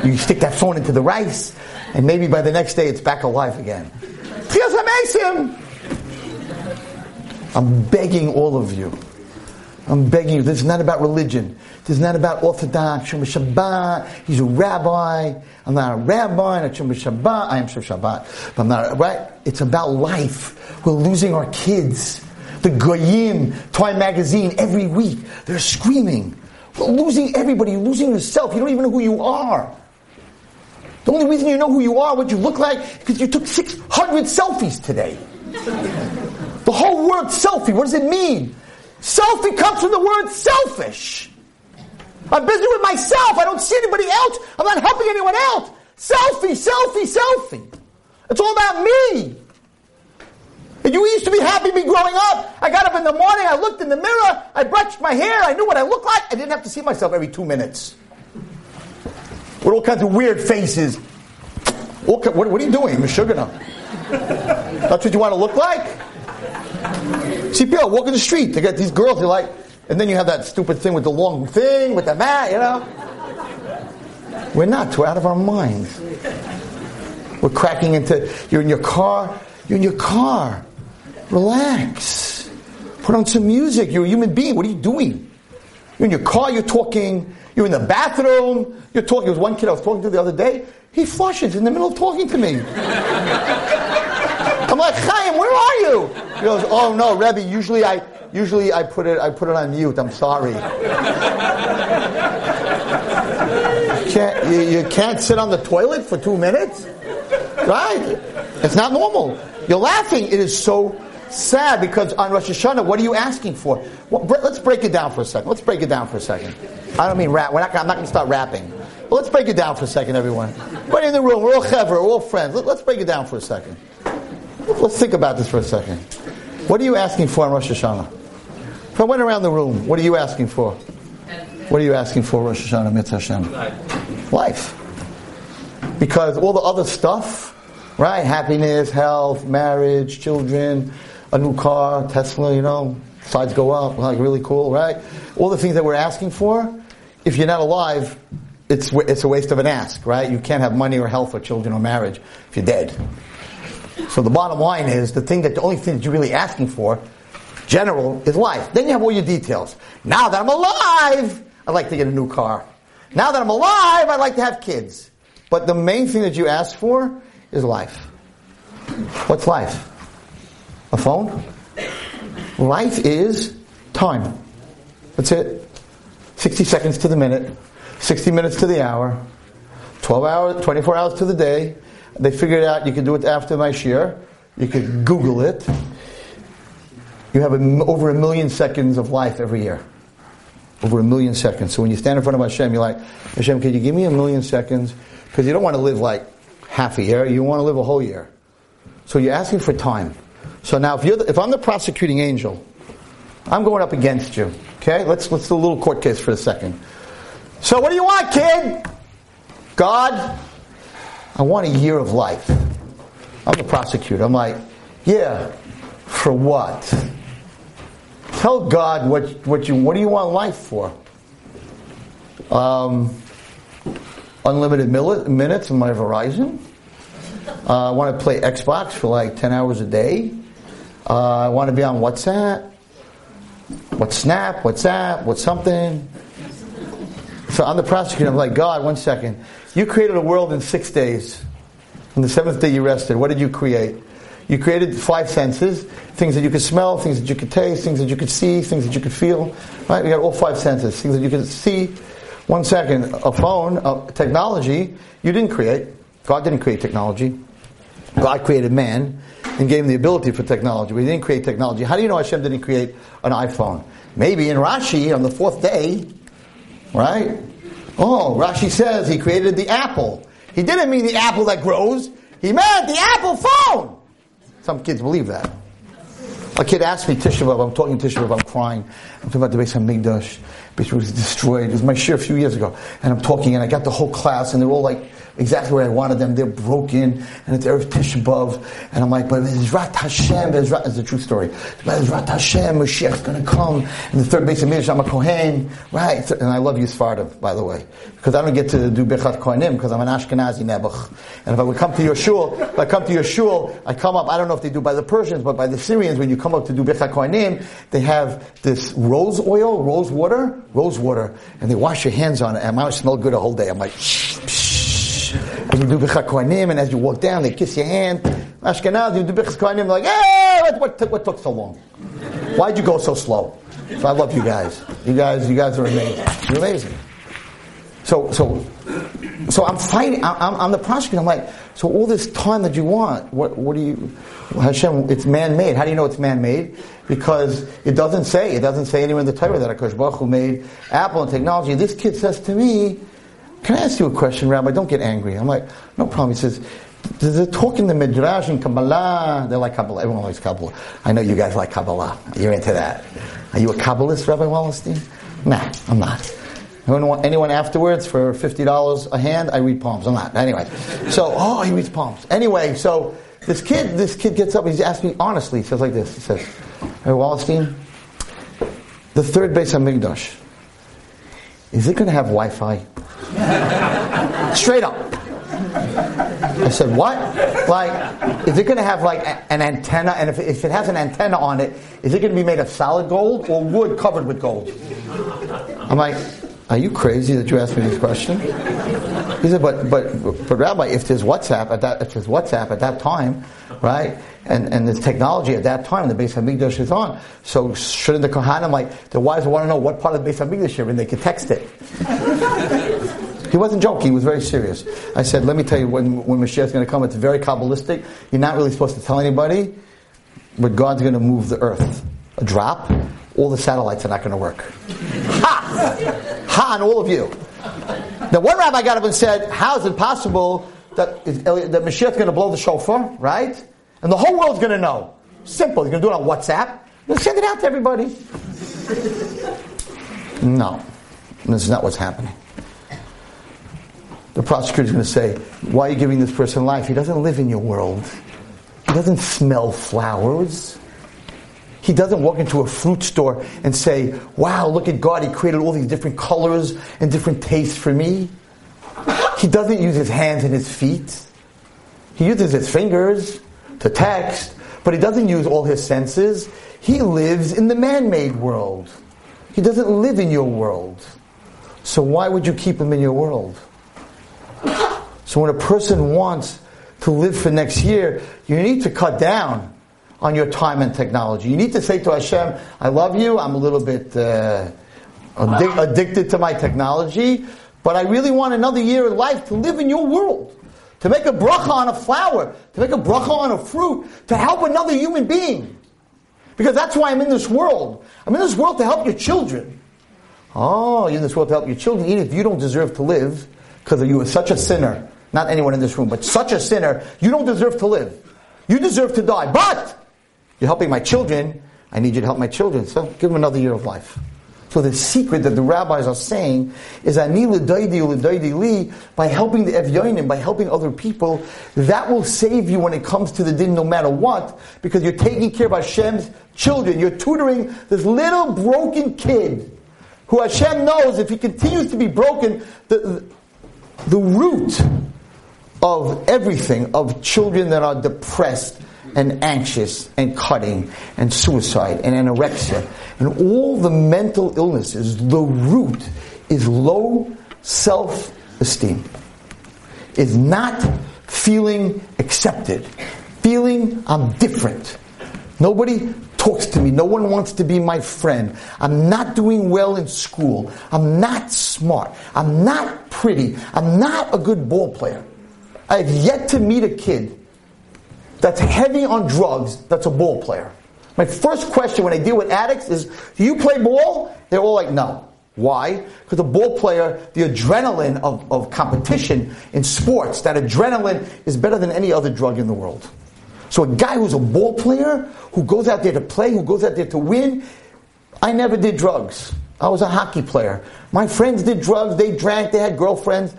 You stick that phone into the rice, and maybe by the next day it's back alive again. Tchias HaMeitim! I'm begging all of you. I'm begging you. This is not about religion. This is not about Orthodox. Shomer Shabbat. He's a rabbi. I'm not a rabbi. Not Shomer Shabbat. I am Shabbat. But I'm not, right? It's about life. We're losing our kids. The Goyim, Time Magazine, every week, they're screaming. We're losing everybody. You're losing yourself. You don't even know who you are. The only reason you know who you are, what you look like, because you took 600 selfies today. [LAUGHS] The whole word selfie, what does it mean? Selfie comes from the word selfish. I'm busy with myself. I don't see anybody else. I'm not helping anyone else. Selfie, selfie, selfie. It's all about me. And you used to be happy me growing up. I got up in the morning, I looked in the mirror, I brushed my hair, I knew what I looked like. I didn't have to see myself every two minutes. With all kinds of weird faces. What, what, what are you doing, Meshuggah? That's what you want to look like? [LAUGHS] See people walking the street. They got these girls. They like, and then you have that stupid thing with the long thing with the mat. You know, we're not. We're out of our minds. We're cracking into. You're in your car. You're in your car. Relax. Put on some music. You're a human being. What are you doing? You're in your car. You're talking. You're in the bathroom. You're talking. There was one kid I was talking to the other day. He flushes in the middle of talking to me. I'm like, Chaim, where are you? He goes, Oh no, Rebbe. Usually I usually I put it I put it on mute. I'm sorry. can't, you, you can't sit on the toilet for two minutes, right? It's not normal. You're laughing. It is so sad because on Rosh Hashanah, what are you asking for? Well, let's break it down for a second. Let's break it down for a second. I don't mean rap. We're not, I'm not going to start rapping. But let's break it down for a second, everyone. Right in the room, we're all chaver, we're all friends. Let, let's break it down for a second. Let's think about this for a second. What are you asking for on Rosh Hashanah? If I went around the room, what are you asking for? What are you asking for, Rosh Hashanah, Mitzvah Hashem? Life. Because all the other stuff, right? Happiness, health, marriage, children, a new car, Tesla, you know, sides go up, like really cool, right? All the things that we're asking for, if you're not alive, it's, it's a waste of an ask, right? You can't have money or health or children or marriage if you're dead. So the bottom line is the thing that the only thing that you're really asking for, general, is life. Then you have all your details. Now that I'm alive, I'd like to get a new car. Now that I'm alive, I'd like to have kids. But the main thing that you ask for is life. What's life? A phone? Life is time. That's it. 60 seconds to the minute, 60 minutes to the hour, 12 hours, 24 hours to the day, they figured out you could do it after my shiur. You could Google it. You have a, over a million seconds of life every year. Over a million seconds. So when you stand in front of Hashem, you're like, Hashem, can you give me a million seconds? Because you don't want to live like half a year. You want to live a whole year. So you're asking for time. So now, if, you're the, if I'm the prosecuting angel, I'm going up against you. Okay? Let's, let's do a little court case for a second. So what do you want, kid? God, I want a year of life. I'm the prosecutor. I'm like, yeah, for what? Tell God what, what you what do you want life for? Um, unlimited minutes on my Verizon. Uh, I want to play Xbox for like ten hours a day. Uh, I want to be on WhatsApp. What's Snap? WhatsApp? What's something? So I'm the prosecutor. I'm like, God, one second. You created a world in six days. On the seventh day you rested. What did you create? You created five senses, things that you could smell, things that you could taste, things that you could see, things that you could feel. Right? We got all five senses, things that you could see. One second, a phone, a technology, you didn't create. God didn't create technology. God created man and gave him the ability for technology. We didn't create technology. How do you know Hashem didn't create an iPhone? Maybe in Rashi on the fourth day, right? Oh, Rashi says he created the apple. He didn't mean the apple that grows. He meant the Apple phone. Some kids believe that. A kid asked me Tisha B'Av, I'm talking Tisha B'Av, I'm crying. I'm talking about the Beis HaMikdash, which was destroyed. It was my shiur a few years ago. And I'm talking, and I got the whole class, and they're all like, exactly where I wanted them. They're broken, and it's Erev Tisha B'Av, and I'm like, but Bezrat Hashem, Bezrat, it's a true story. Bezrat Hashem, Mashiach's gonna come, and the third Beis HaMikdash, I'm a Kohen, right? And I love you Sfardim, by the way, because I don't get to do Bechat Kohenim, because I'm an Ashkenazi Nebuch. And if I would come to your shul, if I come to your shul, I come up, I don't know if they do by the Persians, but by the Syrians, when you come up to do Bechat Kohenim, they have this rose oil, rose water, rose water, and they wash your hands on it, and I smell good a whole day. I'm like, shh, shh. And you do Kohanim, and as you walk down, they kiss your hand. Ashkenaz, you do Kohanim, like, hey, what, what, what took so long? Why'd you go so slow? So I love you guys. You guys, you guys are amazing. You're amazing. So, so, so I'm fighting. I'm, I'm the prosecutor. I'm like, so all this time that you want, what, what do you, Hashem? It's man-made. How do you know it's man-made? Because it doesn't say. It doesn't say anywhere in the Torah that Akash Baruch Hu made Apple and technology. This kid says to me, can I ask you a question, Rabbi? Don't get angry. I'm like, no problem. He says, they're talking the Midrash and Kabbalah. They're like Kabbalah. Everyone likes Kabbalah. I know you guys like Kabbalah. You're into that. Are you a Kabbalist, Rabbi Wallerstein? Nah, I'm not. Anyone, afterwards for $50 a hand? I read palms. I'm not. Anyway. So, oh, he reads palms. Anyway, so this kid, this kid gets up. He's asked me honestly. He says like this. He says, Hey, Wallerstein, the third Beis HaMikdash, is it going to have Wi-Fi? [LAUGHS] Straight up. I said, what? Like, is it going to have like an antenna? And if, if it has an antenna on it, is it going to be made of solid gold or wood covered with gold? I'm like, are you crazy that you asked me this question? He said, but, but, but Rabbi, if there's WhatsApp at that, if there's WhatsApp at that time, right, and, and there's technology at that time, the Beis Hamikdash is on, so shouldn't the Kohanim, like, the wives want to know what part of the Beis Hamikdash you're in, they could text it. He wasn't joking, he was very serious. I said, let me tell you, when, when Mashiach is going to come, it's very Kabbalistic. You're not really supposed to tell anybody, but God's going to move the earth. A drop, all the satellites are not going to work. Ha! Ha on all of you. Now, one rabbi got up and said, how is it possible that, that Mashiach is going to blow the shofar, right? And the whole world's going to know. Simple. He's going to do it on WhatsApp. He'll send it out to everybody. No. This is not what's happening the prosecutor is going to say, Why are you giving this person life? He doesn't live in your world. He doesn't smell flowers. He doesn't walk into a fruit store and say, Wow, look at God, He created all these different colors and different tastes for me. He doesn't use his hands and his feet. He uses his fingers to text, but he doesn't use all his senses. He lives in the man made world. He doesn't live in your world. So why would you keep him in your world? So when a person wants to live for next year, you need to cut down on your time and technology. You need to say to Hashem, I love you, I'm a little bit uh, addic- addicted to my technology, but I really want another year of life to live in your world. To make a bracha on a flower, to make a bracha on a fruit, to help another human being. Because that's why I'm in this world. I'm in this world to help your children. Oh, you're in this world to help your children, even if you don't deserve to live, because you are such a sinner. Not anyone in this room, but such a sinner, you don't deserve to live. You deserve to die. But you're helping my children. I need you to help my children. So give them another year of life. So the secret that the rabbis are saying is ani li by helping the evyonim, by helping other people, that will save you when it comes to the din no matter what, because you're taking care of Hashem's children. You're tutoring this little broken kid who Hashem knows if he continues to be broken, the, the root of everything, of children that are depressed and anxious and cutting and suicide and anorexia and all the mental illnesses, the root is low self esteem. Is not feeling accepted, feeling I'm different. Nobody talks to me. No one wants to be my friend. I'm not doing well in school. I'm not smart. I'm not pretty. I'm not a good ball player. I have yet to meet a kid that's heavy on drugs that's a ball player. My first question when I deal with addicts is, do you play ball? They're all like, no. Why? Because a ball player, the adrenaline of, of competition in sports, that adrenaline is better than any other drug in the world. So a guy who's a ball player, who goes out there to play, who goes out there to win, I never did drugs. I was a hockey player. My friends did drugs, they drank, they had girlfriends.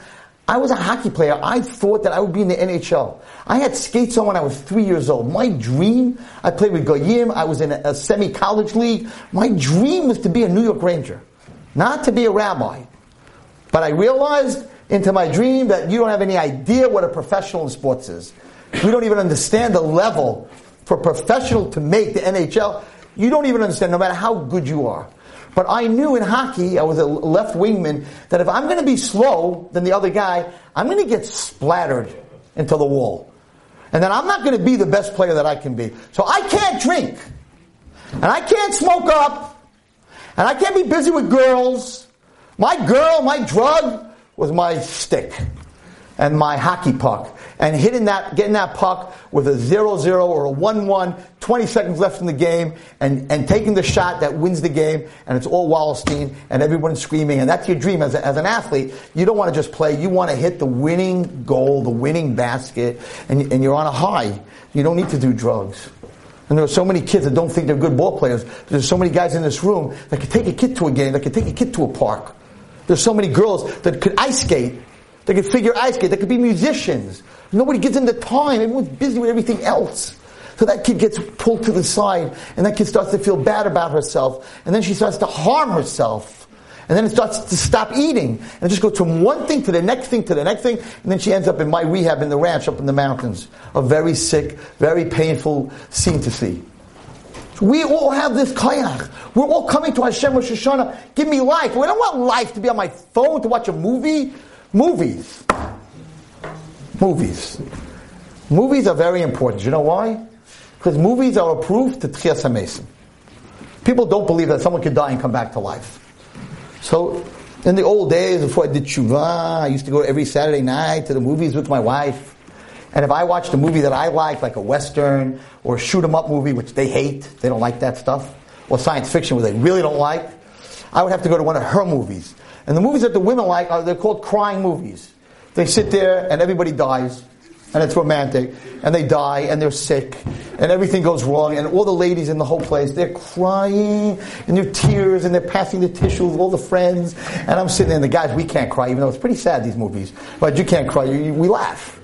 I was a hockey player. I thought that I would be in the NHL. I had skates on when I was three years old. My dream, I played with Goyim, I was in a, a semi-college league. My dream was to be a New York Ranger, not to be a rabbi. But I realized into my dream that you don't have any idea what a professional in sports is. We don't even understand the level for a professional to make the NHL. You don't even understand, no matter how good you are. But I knew in hockey, I was a left wingman, that if I'm going to be slow than the other guy, I'm going to get splattered into the wall. And then I'm not going to be the best player that I can be. So I can't drink. And I can't smoke up. And I can't be busy with girls. My girl, my drug was my stick and my hockey puck and hitting that, getting that puck with a 0-0 or a 1-1, 20 seconds left in the game, and, and taking the shot that wins the game, and it's all Wallerstein, and everyone's screaming, and that's your dream as, a, as an athlete. You don't want to just play, you want to hit the winning goal, the winning basket, and, and you're on a high. You don't need to do drugs. And there are so many kids that don't think they're good ball players. There's so many guys in this room that could take a kid to a game, that could take a kid to a park. There's so many girls that could ice skate they could figure ice skate. They could be musicians. Nobody gives them the time. Everyone's busy with everything else. So that kid gets pulled to the side, and that kid starts to feel bad about herself, and then she starts to harm herself. And then it starts to stop eating. And just goes from one thing to the next thing to the next thing, and then she ends up in my rehab in the ranch up in the mountains. A very sick, very painful scene to see. We all have this kayak. We're all coming to Hashem Rosh Hashanah. Give me life. We don't want life to be on my phone to watch a movie. Movies. Movies. Movies are very important. You know why? Because movies are a proof to Tchias HaMesim. People don't believe that someone could die and come back to life. So, in the old days, before I did tshuva, I used to go every Saturday night to the movies with my wife. And if I watched a movie that I liked, like a western or a shoot 'em up movie, which they hate, they don't like that stuff, or science fiction, which they really don't like, I would have to go to one of her movies. And the movies that the women like are they're called crying movies. They sit there and everybody dies, and it's romantic, and they die and they're sick, and everything goes wrong, and all the ladies in the whole place they're crying and they're tears and they're passing the tissue with all the friends, and I'm sitting there and the guys we can't cry even though it's pretty sad these movies, but you can't cry, you, you, we laugh.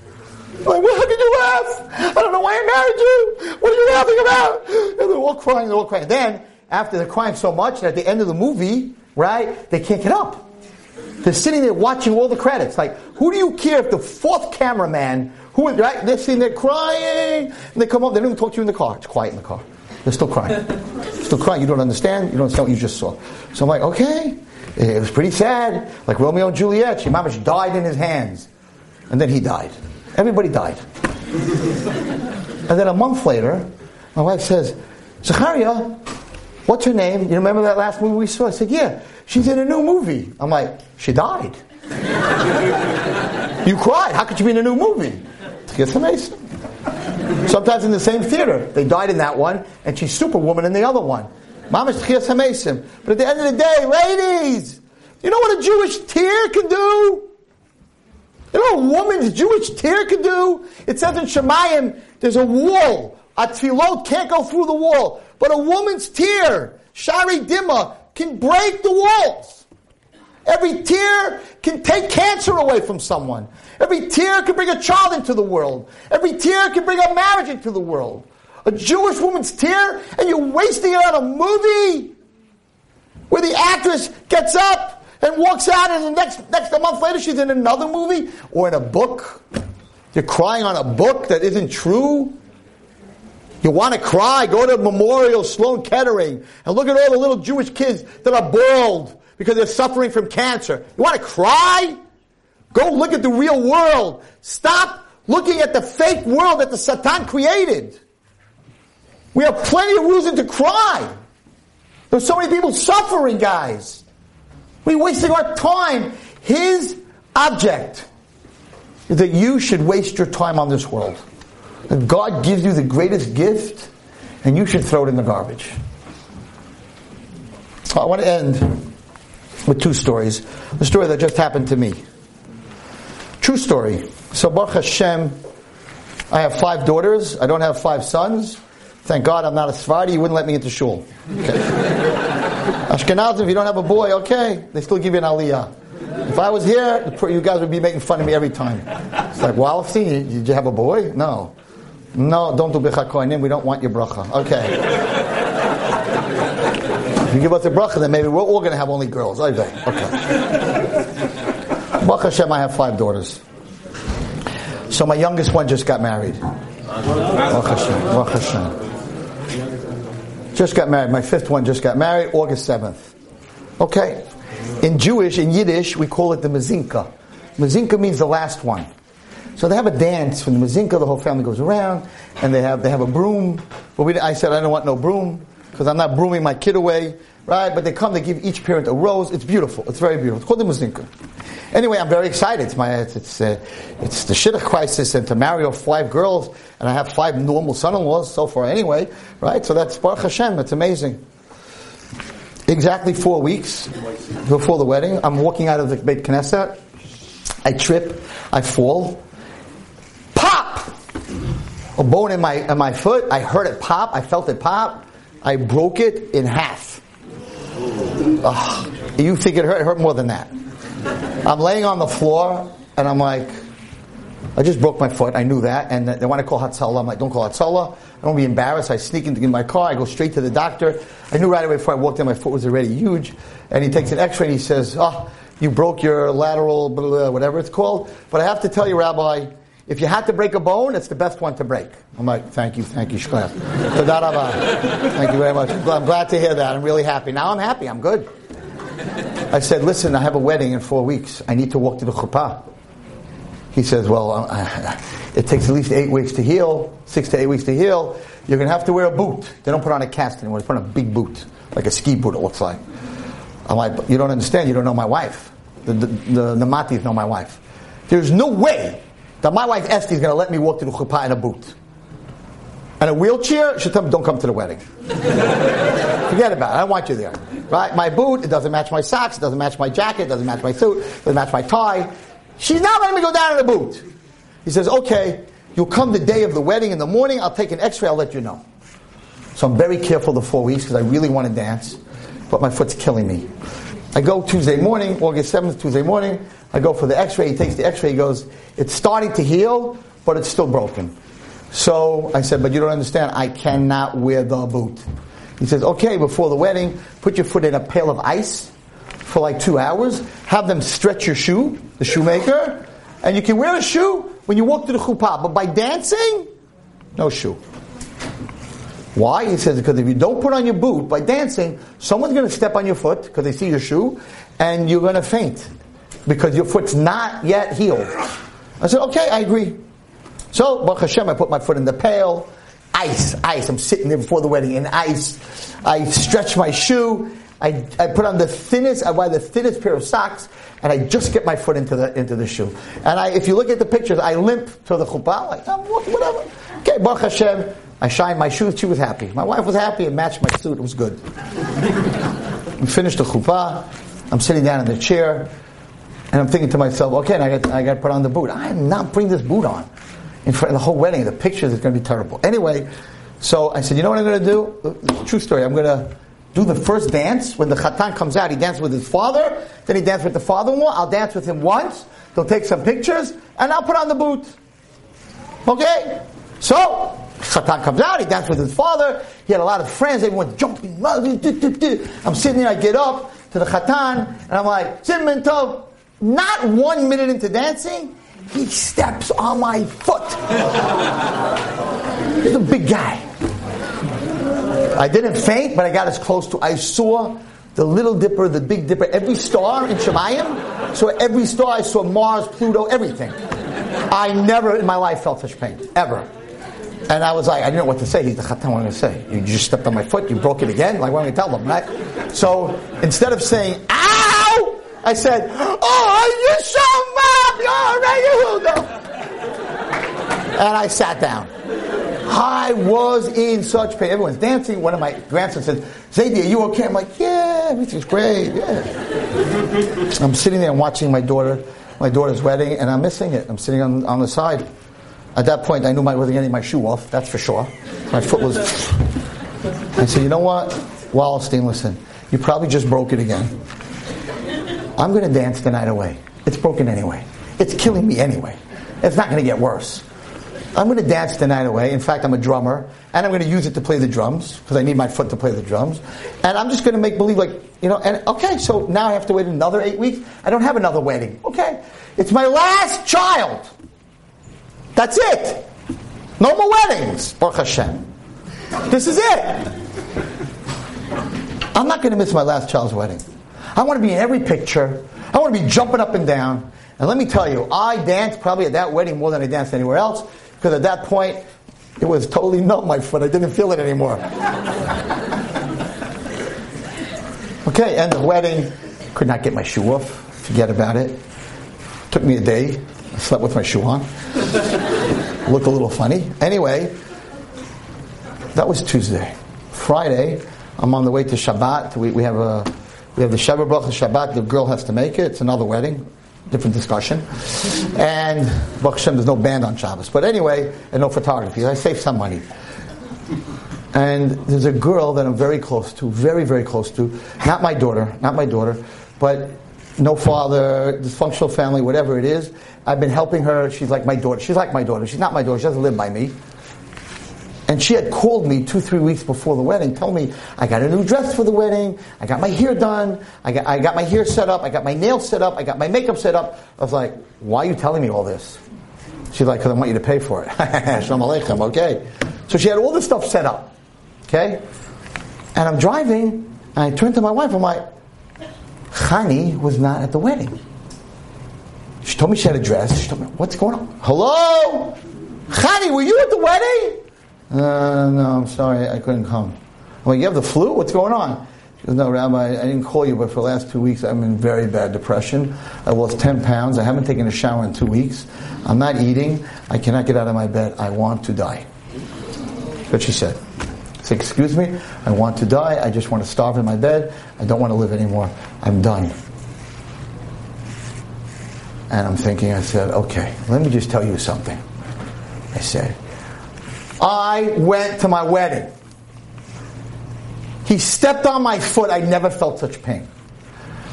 Like, well, how can you laugh? I don't know why I married you. What are you laughing about? And they're all crying, they're all crying. Then, after they're crying so much, at the end of the movie, right, they can't get up. They're sitting there watching all the credits. Like, who do you care if the fourth cameraman, who right, they're sitting there crying, and they come up, they don't even talk to you in the car. It's quiet in the car. They're still crying. [LAUGHS] still crying. You don't understand. You don't understand what you just saw. So I'm like, okay. It was pretty sad. Like Romeo and Juliet. She mamish died in his hands. And then he died. Everybody died. [LAUGHS] and then a month later, my wife says, Zachariah, what's her name? You remember that last movie we saw? I said, yeah. She's in a new movie. I'm like, she died. you cried. How could she be in a new movie? It's amazing. Sometimes in the same theater. They died in that one, and she's Superwoman in the other one. Mama's Tchias HaMesim. But at the end of the day, ladies, you know what a Jewish tear can do? You know what a woman's Jewish tear can do? It says in Shemayim, there's a wall. A tefillot can't go through the wall. But a woman's tear, Sha'arei Dimah, can break the walls. Every tear can take cancer away from someone. Every tear can bring a child into the world. Every tear can bring a marriage into the world. A Jewish woman's tear, and you're wasting it on a movie where the actress gets up and walks out, and the next next a month later she's in another movie or in a book. You're crying on a book that isn't true. You want to cry? Go to Memorial Sloan Kettering and look at all the little Jewish kids that are bald because they're suffering from cancer. You want to cry? Go look at the real world. Stop looking at the fake world that the Satan created. We have plenty of reason to cry. There's so many people suffering, guys. We're wasting our time. His object is that you should waste your time on this world. God gives you the greatest gift, and you should throw it in the garbage. I want to end with two stories. The story that just happened to me. True story. So Baruch Hashem, I have five daughters. I don't have five sons. Thank God I'm not a Sephardi. You wouldn't let me into shul. Okay. [LAUGHS] Ashkenazim, if you don't have a boy, okay, they still give you an aliyah. If I was here, you guys would be making fun of me every time. It's like, well, see, did you have a boy? No. No, don't do bicha We don't want your bracha. Okay. If you give us a bracha, then maybe we're all going to have only girls. Okay. Baruch Hashem, I have five daughters. So my youngest one just got married. Baruch Hashem. Baruch Hashem. Just got married. My fifth one just got married August 7th. Okay. In Jewish, in Yiddish, we call it the Mazinka. Mazinka means the last one. So they have a dance from the Mazinka, the whole family goes around, and they have, they have a broom. But we, I said, I don't want no broom, because I'm not brooming my kid away, right? But they come, they give each parent a rose. It's beautiful. It's very beautiful. It's called the Mazinka. Anyway, I'm very excited. It's my it's uh, it's the shidduch crisis, and to marry five girls, and I have five normal son-in-laws so far. Anyway, right? So that's Baruch Hashem. It's amazing. Exactly four weeks before the wedding, I'm walking out of the Beit Knesset. I trip, I fall, a bone in my in my foot. I heard it pop. I felt it pop. I broke it in half. Ugh. You think it hurt? It hurt more than that. I'm laying on the floor and I'm like, I just broke my foot. I knew that. And they want to call Hatzalah. I'm like, don't call Hatzalah. I don't be embarrassed. I sneak into my car. I go straight to the doctor. I knew right away before I walked in, my foot was already huge. And he takes an x-ray and he says, oh, you broke your lateral, blah, blah, whatever it's called. But I have to tell you, Rabbi, if you had to break a bone, it's the best one to break. I'm like, thank you, thank you, Shklam. Thank you very much. I'm glad to hear that. I'm really happy. Now I'm happy. I'm good. I said, listen, I have a wedding in four weeks. I need to walk to the chuppah. He says, well, uh, [LAUGHS] it takes at least eight weeks to heal, six to eight weeks to heal. You're going to have to wear a boot. They don't put on a cast anymore. They put on a big boot, like a ski boot it looks like. I'm like, you don't understand. You don't know my wife. The, the, the, the Matis know my wife. There's no way that my wife Esther is going to let me walk to the chuppah in a boot. And a wheelchair, she'll tell me, don't come to the wedding. [LAUGHS] Forget about it. I don't want you there. Right? My boot, it doesn't match my socks, it doesn't match my jacket, it doesn't match my suit, it doesn't match my tie. She's not letting me go down in a boot. He says, okay, you'll come the day of the wedding in the morning, I'll take an x-ray, I'll let you know. So I'm very careful the four weeks because I really want to dance, but my foot's killing me. I go Tuesday morning, August 7th, Tuesday morning, I go for the x-ray, he takes the x-ray, he goes, it's starting to heal, but it's still broken. So I said, but you don't understand, I cannot wear the boot. He says, okay, before the wedding, put your foot in a pail of ice for like two hours, have them stretch your shoe, the shoemaker, and you can wear a shoe when you walk to the chuppah, but by dancing, no shoe. Why? He says, because if you don't put on your boot by dancing, someone's going to step on your foot because they see your shoe, and you're going to faint because your foot's not yet healed. I said, okay, I agree. So, Baruch Hashem, I put my foot in the pail. Ice, ice. I'm sitting there before the wedding in ice. I stretch my shoe. I, I put on the thinnest, I buy the thinnest pair of socks, and I just get my foot into the into the shoe. And I, if you look at the pictures, I limp to the chuppah, like oh, whatever. Okay, Baruch Hashem. I shine my shoes. She was happy. My wife was happy. It matched my suit. It was good. [LAUGHS] we finished the chuppah. I'm sitting down in the chair, and I'm thinking to myself, okay, I got I got to put on the boot. I am not putting this boot on in front of the whole wedding. The pictures is going to be terrible. Anyway, so I said, you know what I'm going to do? True story. I'm going to do the first dance when the chatan comes out. He dances with his father, then he dances with the father-in-law. I'll dance with him once. They'll take some pictures, and I'll put on the boot. Okay? So, Chatan comes out, he dances with his father. He had a lot of friends, everyone's jumping. I'm sitting there, I get up to the Chatan, and I'm like, Siman Tov, not one minute into dancing, he steps on my foot. He's a big guy. I didn't faint, but I got as close to. I saw the Little Dipper, the Big Dipper, every star in Shemayim. So every star, I saw Mars, Pluto, everything. I never in my life felt such pain, ever. And I was like, I didn't know what to say. He's the Chatan, what am I going to say? You just stepped on my foot, you broke it again? Like, I going to tell them, right? So instead of saying, I said, oh, you so mad, You are ready to." And I sat down. I was in such pain. Everyone's dancing. One of my grandsons said, Zadie, are you okay? I'm like, yeah, everything's great. Yeah. I'm sitting there watching my daughter, my daughter's wedding, and I'm missing it. I'm sitting on, on the side. At that point, I knew I wasn't getting my shoe off, that's for sure. My foot was. [LAUGHS] I said, you know what? Wallerstein, listen, you probably just broke it again. I'm going to dance the night away. It's broken anyway. It's killing me anyway. It's not going to get worse. I'm going to dance the night away. In fact, I'm a drummer, and I'm going to use it to play the drums because I need my foot to play the drums. And I'm just going to make believe, like you know. And okay, so now I have to wait another eight weeks. I don't have another wedding. Okay, it's my last child. That's it. No more weddings. Baruch Hashem. This is it. I'm not going to miss my last child's wedding. I want to be in every picture. I want to be jumping up and down. And let me tell you, I danced probably at that wedding more than I danced anywhere else because at that point, it was totally numb, my foot. I didn't feel it anymore. [LAUGHS] okay, and the wedding, could not get my shoe off. Forget about it. Took me a day. I slept with my shoe on. [LAUGHS] Looked a little funny. Anyway, that was Tuesday. Friday, I'm on the way to Shabbat. We, we have a we have the Sheva Bracha Shabbat. The girl has to make it. It's another wedding different discussion. And Baruch Hashem, there's no band on Shabbos. But anyway, and no photography. I saved some money. And there's a girl that I'm very close to, very, very close to. Not my daughter, not my daughter, but no father, dysfunctional family, whatever it is. I've been helping her. She's like my daughter. She's like my daughter. She's not my daughter. She doesn't live by me. And she had called me two, three weeks before the wedding, told me, I got a new dress for the wedding, I got my hair done, I got, I got my hair set up, I got my nails set up, I got my makeup set up. I was like, why are you telling me all this? She's like, because I want you to pay for it. [LAUGHS] Shalom Aleichem, okay. So she had all this stuff set up, okay? And I'm driving, and I turn to my wife, I'm like, Chani was not at the wedding. She told me she had a dress. She told me, what's going on? Hello? Chani, were you at the wedding? Uh, no, I'm sorry, I couldn't come. Like, you have the flu? What's going on? She goes, no, Rabbi, I didn't call you, but for the last two weeks I'm in very bad depression. I lost 10 pounds. I haven't taken a shower in two weeks. I'm not eating. I cannot get out of my bed. I want to die. That's what she said, excuse me, I want to die. I just want to starve in my bed. I don't want to live anymore. I'm done. And I'm thinking, I said, okay, let me just tell you something. I said, I went to my wedding. He stepped on my foot. I never felt such pain.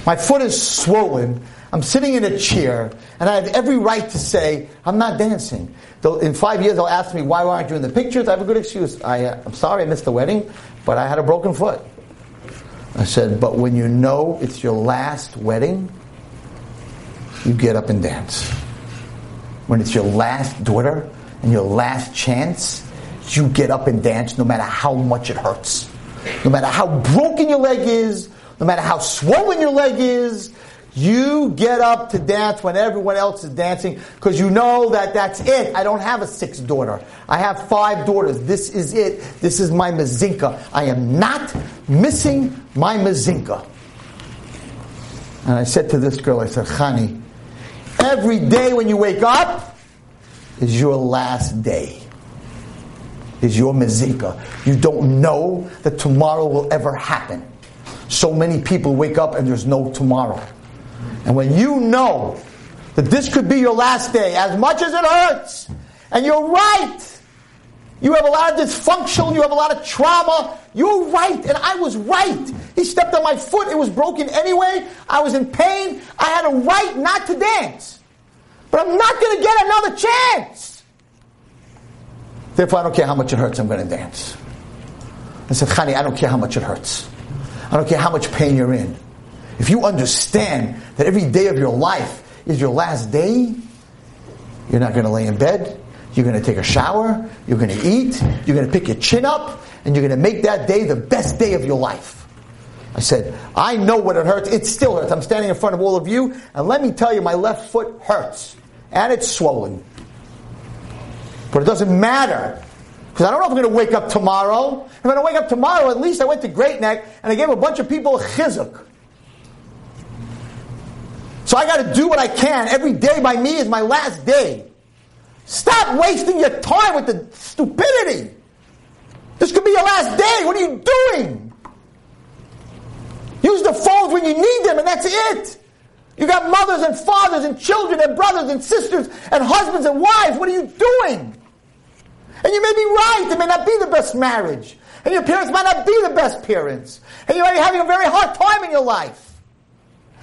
My foot is swollen. I'm sitting in a chair, and I have every right to say, I'm not dancing. In five years, they'll ask me, why aren't you in the pictures? I have a good excuse. I, uh, I'm sorry I missed the wedding, but I had a broken foot. I said, but when you know it's your last wedding, you get up and dance. When it's your last daughter and your last chance, you get up and dance no matter how much it hurts. No matter how broken your leg is, no matter how swollen your leg is, you get up to dance when everyone else is dancing because you know that that's it. I don't have a sixth daughter. I have five daughters. This is it. This is my mazinka. I am not missing my mazinka. And I said to this girl, I said, Chani, every day when you wake up is your last day is your mezika. You don't know that tomorrow will ever happen. So many people wake up and there's no tomorrow. And when you know that this could be your last day, as much as it hurts, and you're right, you have a lot of dysfunction, you have a lot of trauma, you're right, and I was right. He stepped on my foot, it was broken anyway, I was in pain, I had a right not to dance. But I'm not to get another chance. Therefore, I don't care how much it hurts, I'm going to dance. I said, Chani, I don't care how much it hurts. I don't care how much pain you're in. If you understand that every day of your life is your last day, you're not going to lay in bed. You're going to take a shower. You're going to eat. You're going to pick your chin up. And you're going to make that day the best day of your life. I said, I know what it hurts. It still hurts. I'm standing in front of all of you. And let me tell you, my left foot hurts. And it's swollen. But it doesn't matter. Because I don't know if I'm going to wake up tomorrow. If I'm going to wake up tomorrow, at least I went to Great Neck and I gave a bunch of people a chizuk. So I got to do what I can. Every day by me is my last day. Stop wasting your time with the stupidity. This could be your last day. What are you doing? Use the phones when you need them, and that's it. You got mothers and fathers and children and brothers and sisters and husbands and wives. What are you doing? And you may be right. It may not be the best marriage. And your parents might not be the best parents. And you're having a very hard time in your life.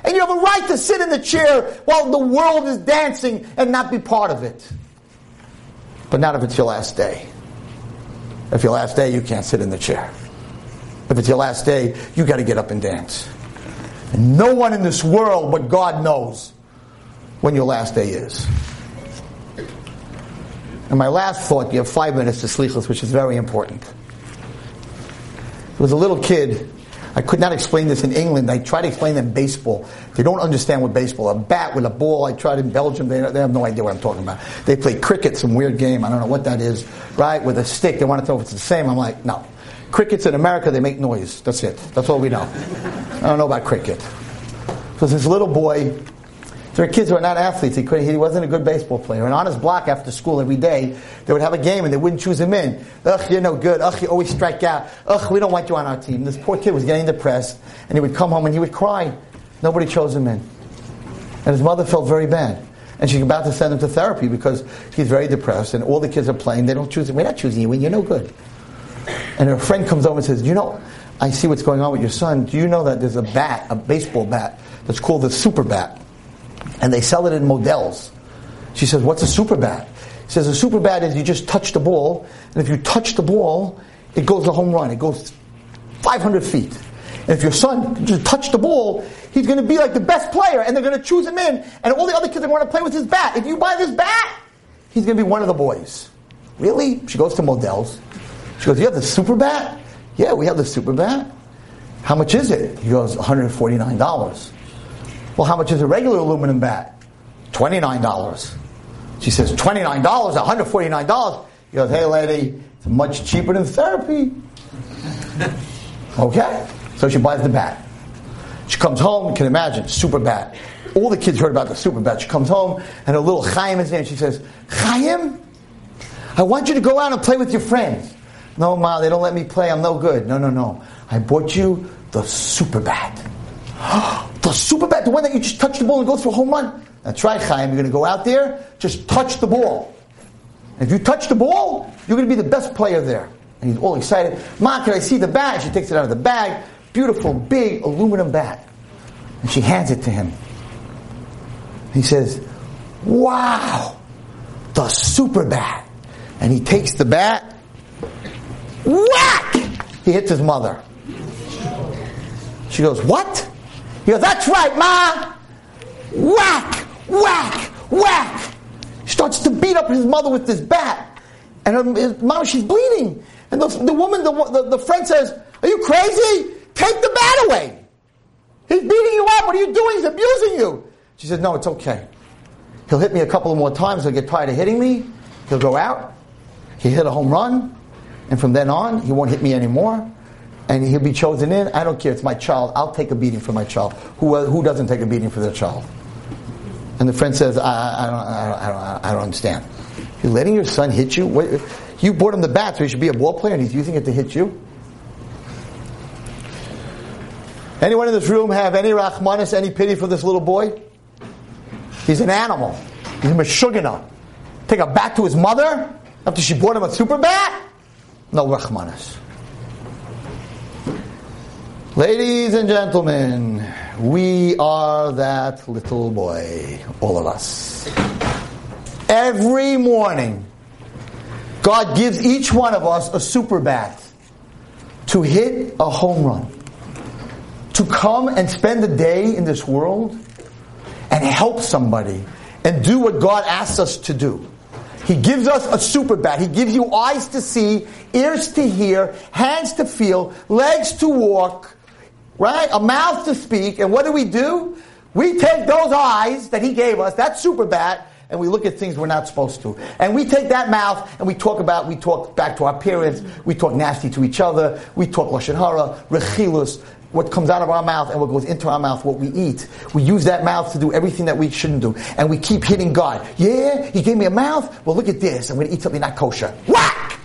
And you have a right to sit in the chair while the world is dancing and not be part of it. But not if it's your last day. If your last day, you can't sit in the chair. If it's your last day, you got to get up and dance. And no one in this world but God knows when your last day is. And my last thought, you have five minutes to sleepless, which is very important. There was a little kid. I could not explain this in England. I tried to explain them baseball. They don't understand what baseball. A bat with a ball. I tried in Belgium. They, they have no idea what I'm talking about. They play cricket, some weird game. I don't know what that is. Right with a stick. They want to know if it's the same. I'm like, no. Crickets in America, they make noise. That's it. That's all we know. I don't know about cricket. So this little boy there were kids who were not athletes. He, he wasn't a good baseball player. And on his block after school every day, they would have a game and they wouldn't choose him in. Ugh, you're no good. Ugh, you always strike out. Ugh, we don't want you on our team. This poor kid was getting depressed and he would come home and he would cry. Nobody chose him in. And his mother felt very bad. And she's about to send him to therapy because he's very depressed and all the kids are playing. They don't choose him. We're not choosing you. You're no good. And her friend comes over and says, you know, I see what's going on with your son. Do you know that there's a bat, a baseball bat, that's called the super bat? And they sell it in Modell's. She says, What's a super bat? He says, A super bat is you just touch the ball, and if you touch the ball, it goes a home run. It goes 500 feet. And if your son just touch the ball, he's going to be like the best player, and they're going to choose him in, and all the other kids are going to play with his bat. If you buy this bat, he's going to be one of the boys. Really? She goes to Modell's. She goes, You have the super bat? Yeah, we have the super bat. How much is it? He goes, $149. Well, how much is a regular aluminum bat? $29. She says, $29, $149. He goes, hey lady, it's much cheaper than therapy. [LAUGHS] okay. So she buys the bat. She comes home, you can imagine, super bat. All the kids heard about the super bat. She comes home and her little Chaim is there and she says, Chaim, I want you to go out and play with your friends. No, Ma, they don't let me play. I'm no good. No, no, no. I bought you the super bat. [GASPS] [GASPS] super bat, the one that you just touch the ball and goes for a home run. That's right, Chaim. You're going to go out there, just touch the ball. And if you touch the ball, you're going to be the best player there. And he's all excited. Ma, can I see the bat? She takes it out of the bag. Beautiful, big aluminum bat. And she hands it to him. He says, Wow, the super bat. And he takes the bat. Whack! He hits his mother. She goes, What? He goes, That's right, Ma! Whack! Whack! Whack! Starts to beat up his mother with this bat. And her, his mom, she's bleeding. And the, the woman, the, the, the friend says, Are you crazy? Take the bat away. He's beating you up. What are you doing? He's abusing you. She says, No, it's okay. He'll hit me a couple more times. He'll get tired of hitting me. He'll go out. He'll hit a home run. And from then on, he won't hit me anymore and he'll be chosen in. I don't care. It's my child. I'll take a beating for my child. Who, who doesn't take a beating for their child? And the friend says, I, I, don't, I, don't, I, don't, I don't understand. You're letting your son hit you? What, you bought him the bat, so he should be a ball player, and he's using it to hit you? Anyone in this room have any rachmanis, any pity for this little boy? He's an animal. He's a meshugana. Take a bat to his mother after she bought him a super bat? No rachmanis. Ladies and gentlemen, we are that little boy, all of us. Every morning, God gives each one of us a super bat to hit a home run, to come and spend the day in this world and help somebody and do what God asks us to do. He gives us a super bat. He gives you eyes to see, ears to hear, hands to feel, legs to walk, right? A mouth to speak. And what do we do? We take those eyes that he gave us, that super bat, and we look at things we're not supposed to. And we take that mouth and we talk about, we talk back to our parents, we talk nasty to each other, we talk Lashon Hara, Rechilus, what comes out of our mouth and what goes into our mouth, what we eat. We use that mouth to do everything that we shouldn't do. And we keep hitting God. Yeah, He gave me a mouth? Well, look at this. I'm going to eat something not kosher. Whack!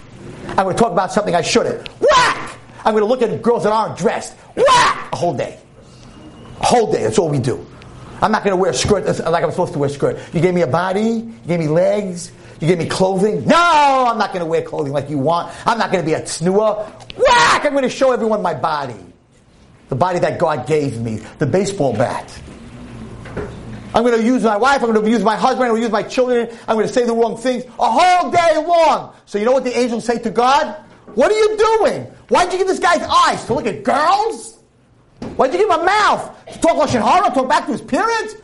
I'm going to talk about something I shouldn't. Whack! I'm going to look at girls that aren't dressed. Whack! A whole day. A whole day. That's all we do. I'm not going to wear a skirt like I'm supposed to wear a skirt. You gave me a body. You gave me legs. You gave me clothing. No, I'm not going to wear clothing like you want. I'm not going to be a tznua. Whack! I'm going to show everyone my body the body that God gave me, the baseball bat. I'm going to use my wife, I'm going to use my husband, I'm going to use my children, I'm going to say the wrong things a whole day long. So you know what the angels say to God? What are you doing? Why'd you give this guy's eyes to look at girls? Why'd you give him a mouth to talk Lashon Hara, talk back to his parents?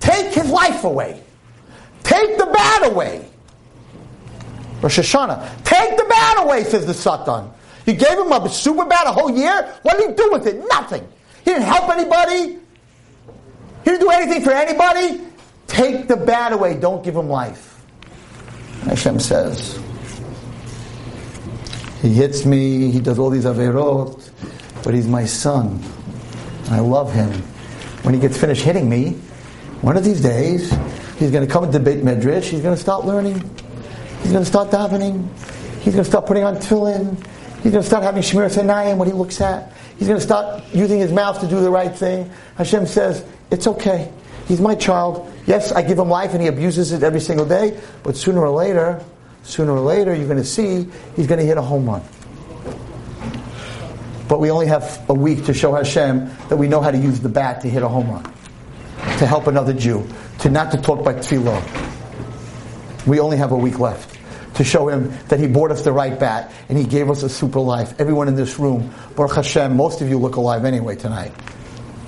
Take his life away. Take the bat away. Rosh Hashanah. Take the bat away, says the Satan. You gave him a super bat a whole year? What did he do with it? Nothing. He didn't help anybody. He didn't do anything for anybody. Take the bad away. Don't give him life. Hashem says. He hits me. He does all these averot. But he's my son. I love him. When he gets finished hitting me, one of these days, he's going to come into Beit Medrash. He's going to start learning. He's going to start davening. He's going to start putting on tefillin. He's going to start having Shmiras Einayim, what he looks at. He's going to start using his mouth to do the right thing. Hashem says, it's okay. He's my child. Yes, I give him life and he abuses it every single day, but sooner or later, sooner or later, you're going to see he's going to hit a home run. But we only have a week to show Hashem that we know how to use the bat to hit a home run, to help another Jew, to not to talk by tefillah. We only have a week left to show him that he bought us the right bat and he gave us a super life. Everyone in this room, Baruch Hashem, most of you look alive anyway tonight.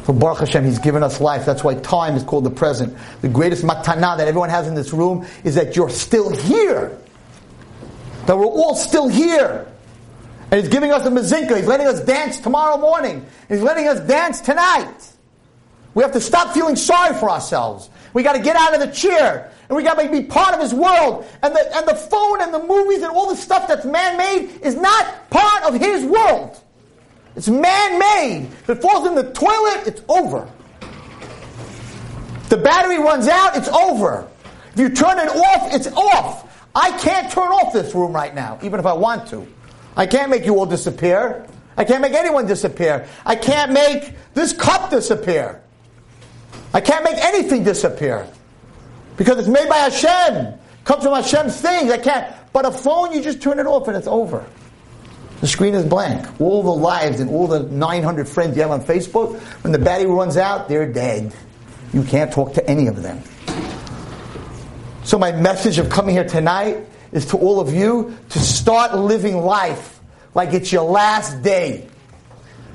For Baruch Hashem, He's given us life. That's why time is called the present. The greatest matana that everyone has in this room is that you're still here. That we're all still here. And He's giving us a mazinka. He's letting us dance tomorrow morning. He's letting us dance tonight. We have to stop feeling sorry for ourselves. We got to get out of the chair and we got to be part of his world. And the, and the phone and the movies and all the stuff that's man-made is not part of his world. It's man-made. If it falls in the toilet, it's over. the battery runs out, it's over. If you turn it off, it's off. I can't turn off this room right now, even if I want to. I can't make you all disappear. I can't make anyone disappear. I can't make this cup disappear. I can't make anything disappear. Because it's made by Hashem. Comes from Hashem's things. I can't. But a phone, you just turn it off and it's over. The screen is blank. All the lives and all the 900 friends you have on Facebook, when the battery runs out, they're dead. You can't talk to any of them. So my message of coming here tonight is to all of you to start living life like it's your last day.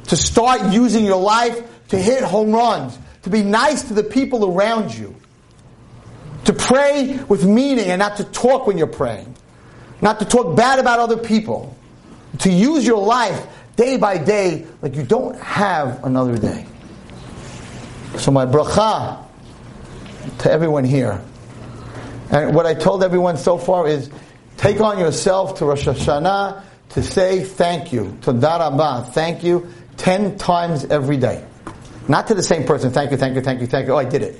To start using your life to hit home runs, to be nice to the people around you. To pray with meaning and not to talk when you're praying. Not to talk bad about other people. To use your life day by day like you don't have another day. So my bracha to everyone here. And what I told everyone so far is take on yourself to Rosh Hashanah to say thank you. Toda Raba, thank you, ten times every day. Not to the same person, thank you, thank you, thank you, thank you. Oh, I did it.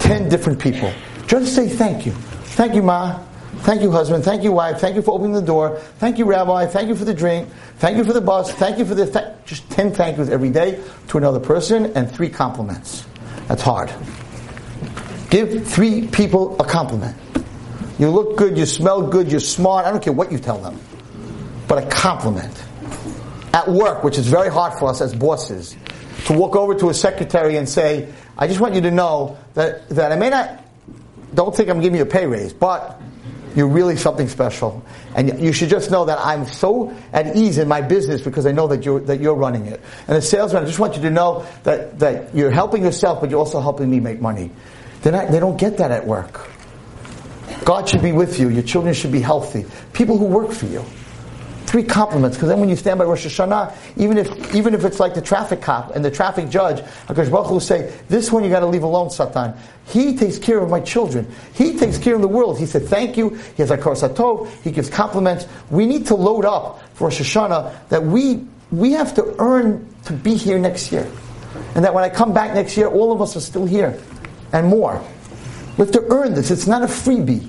Ten different people. Just say thank you. Thank you, Ma. Thank you, husband. Thank you, wife. Thank you for opening the door. Thank you, Rabbi. Thank you for the drink. Thank you for the bus. Thank you for the. Th- just 10 thank yous every day to another person and three compliments. That's hard. Give three people a compliment. You look good, you smell good, you're smart. I don't care what you tell them. But a compliment. At work, which is very hard for us as bosses, to walk over to a secretary and say, I just want you to know that, that I may not, don't think I'm giving you a pay raise, but you're really something special. And you should just know that I'm so at ease in my business because I know that you're, that you're running it. And as salesman, I just want you to know that, that you're helping yourself, but you're also helping me make money. They're not, they don't get that at work. God should be with you. Your children should be healthy. People who work for you. three compliments. Because then when you stand by Rosh Hashanah, even if even if it's like the traffic cop and the traffic judge, Hakadosh Baruch will say, "This one you got to leave alone, Satan. He takes care of my children. He takes care of the world." He said, "Thank you." He has a korsatov. He gives compliments. We need to load up for Rosh Hashanah that we we have to earn to be here next year, and that when I come back next year, all of us are still here, and more. We have to earn this. It's not a freebie.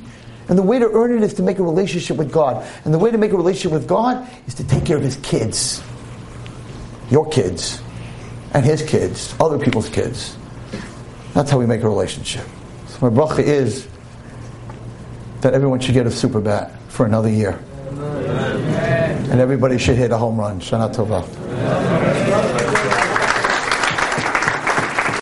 And the way to earn it is to make a relationship with God. And the way to make a relationship with God is to take care of His kids. Your kids. And His kids. Other people's kids. That's how we make a relationship. So my bracha is that everyone should get a super bat for another year. Amen. And everybody should hit a home run. Shana Tova.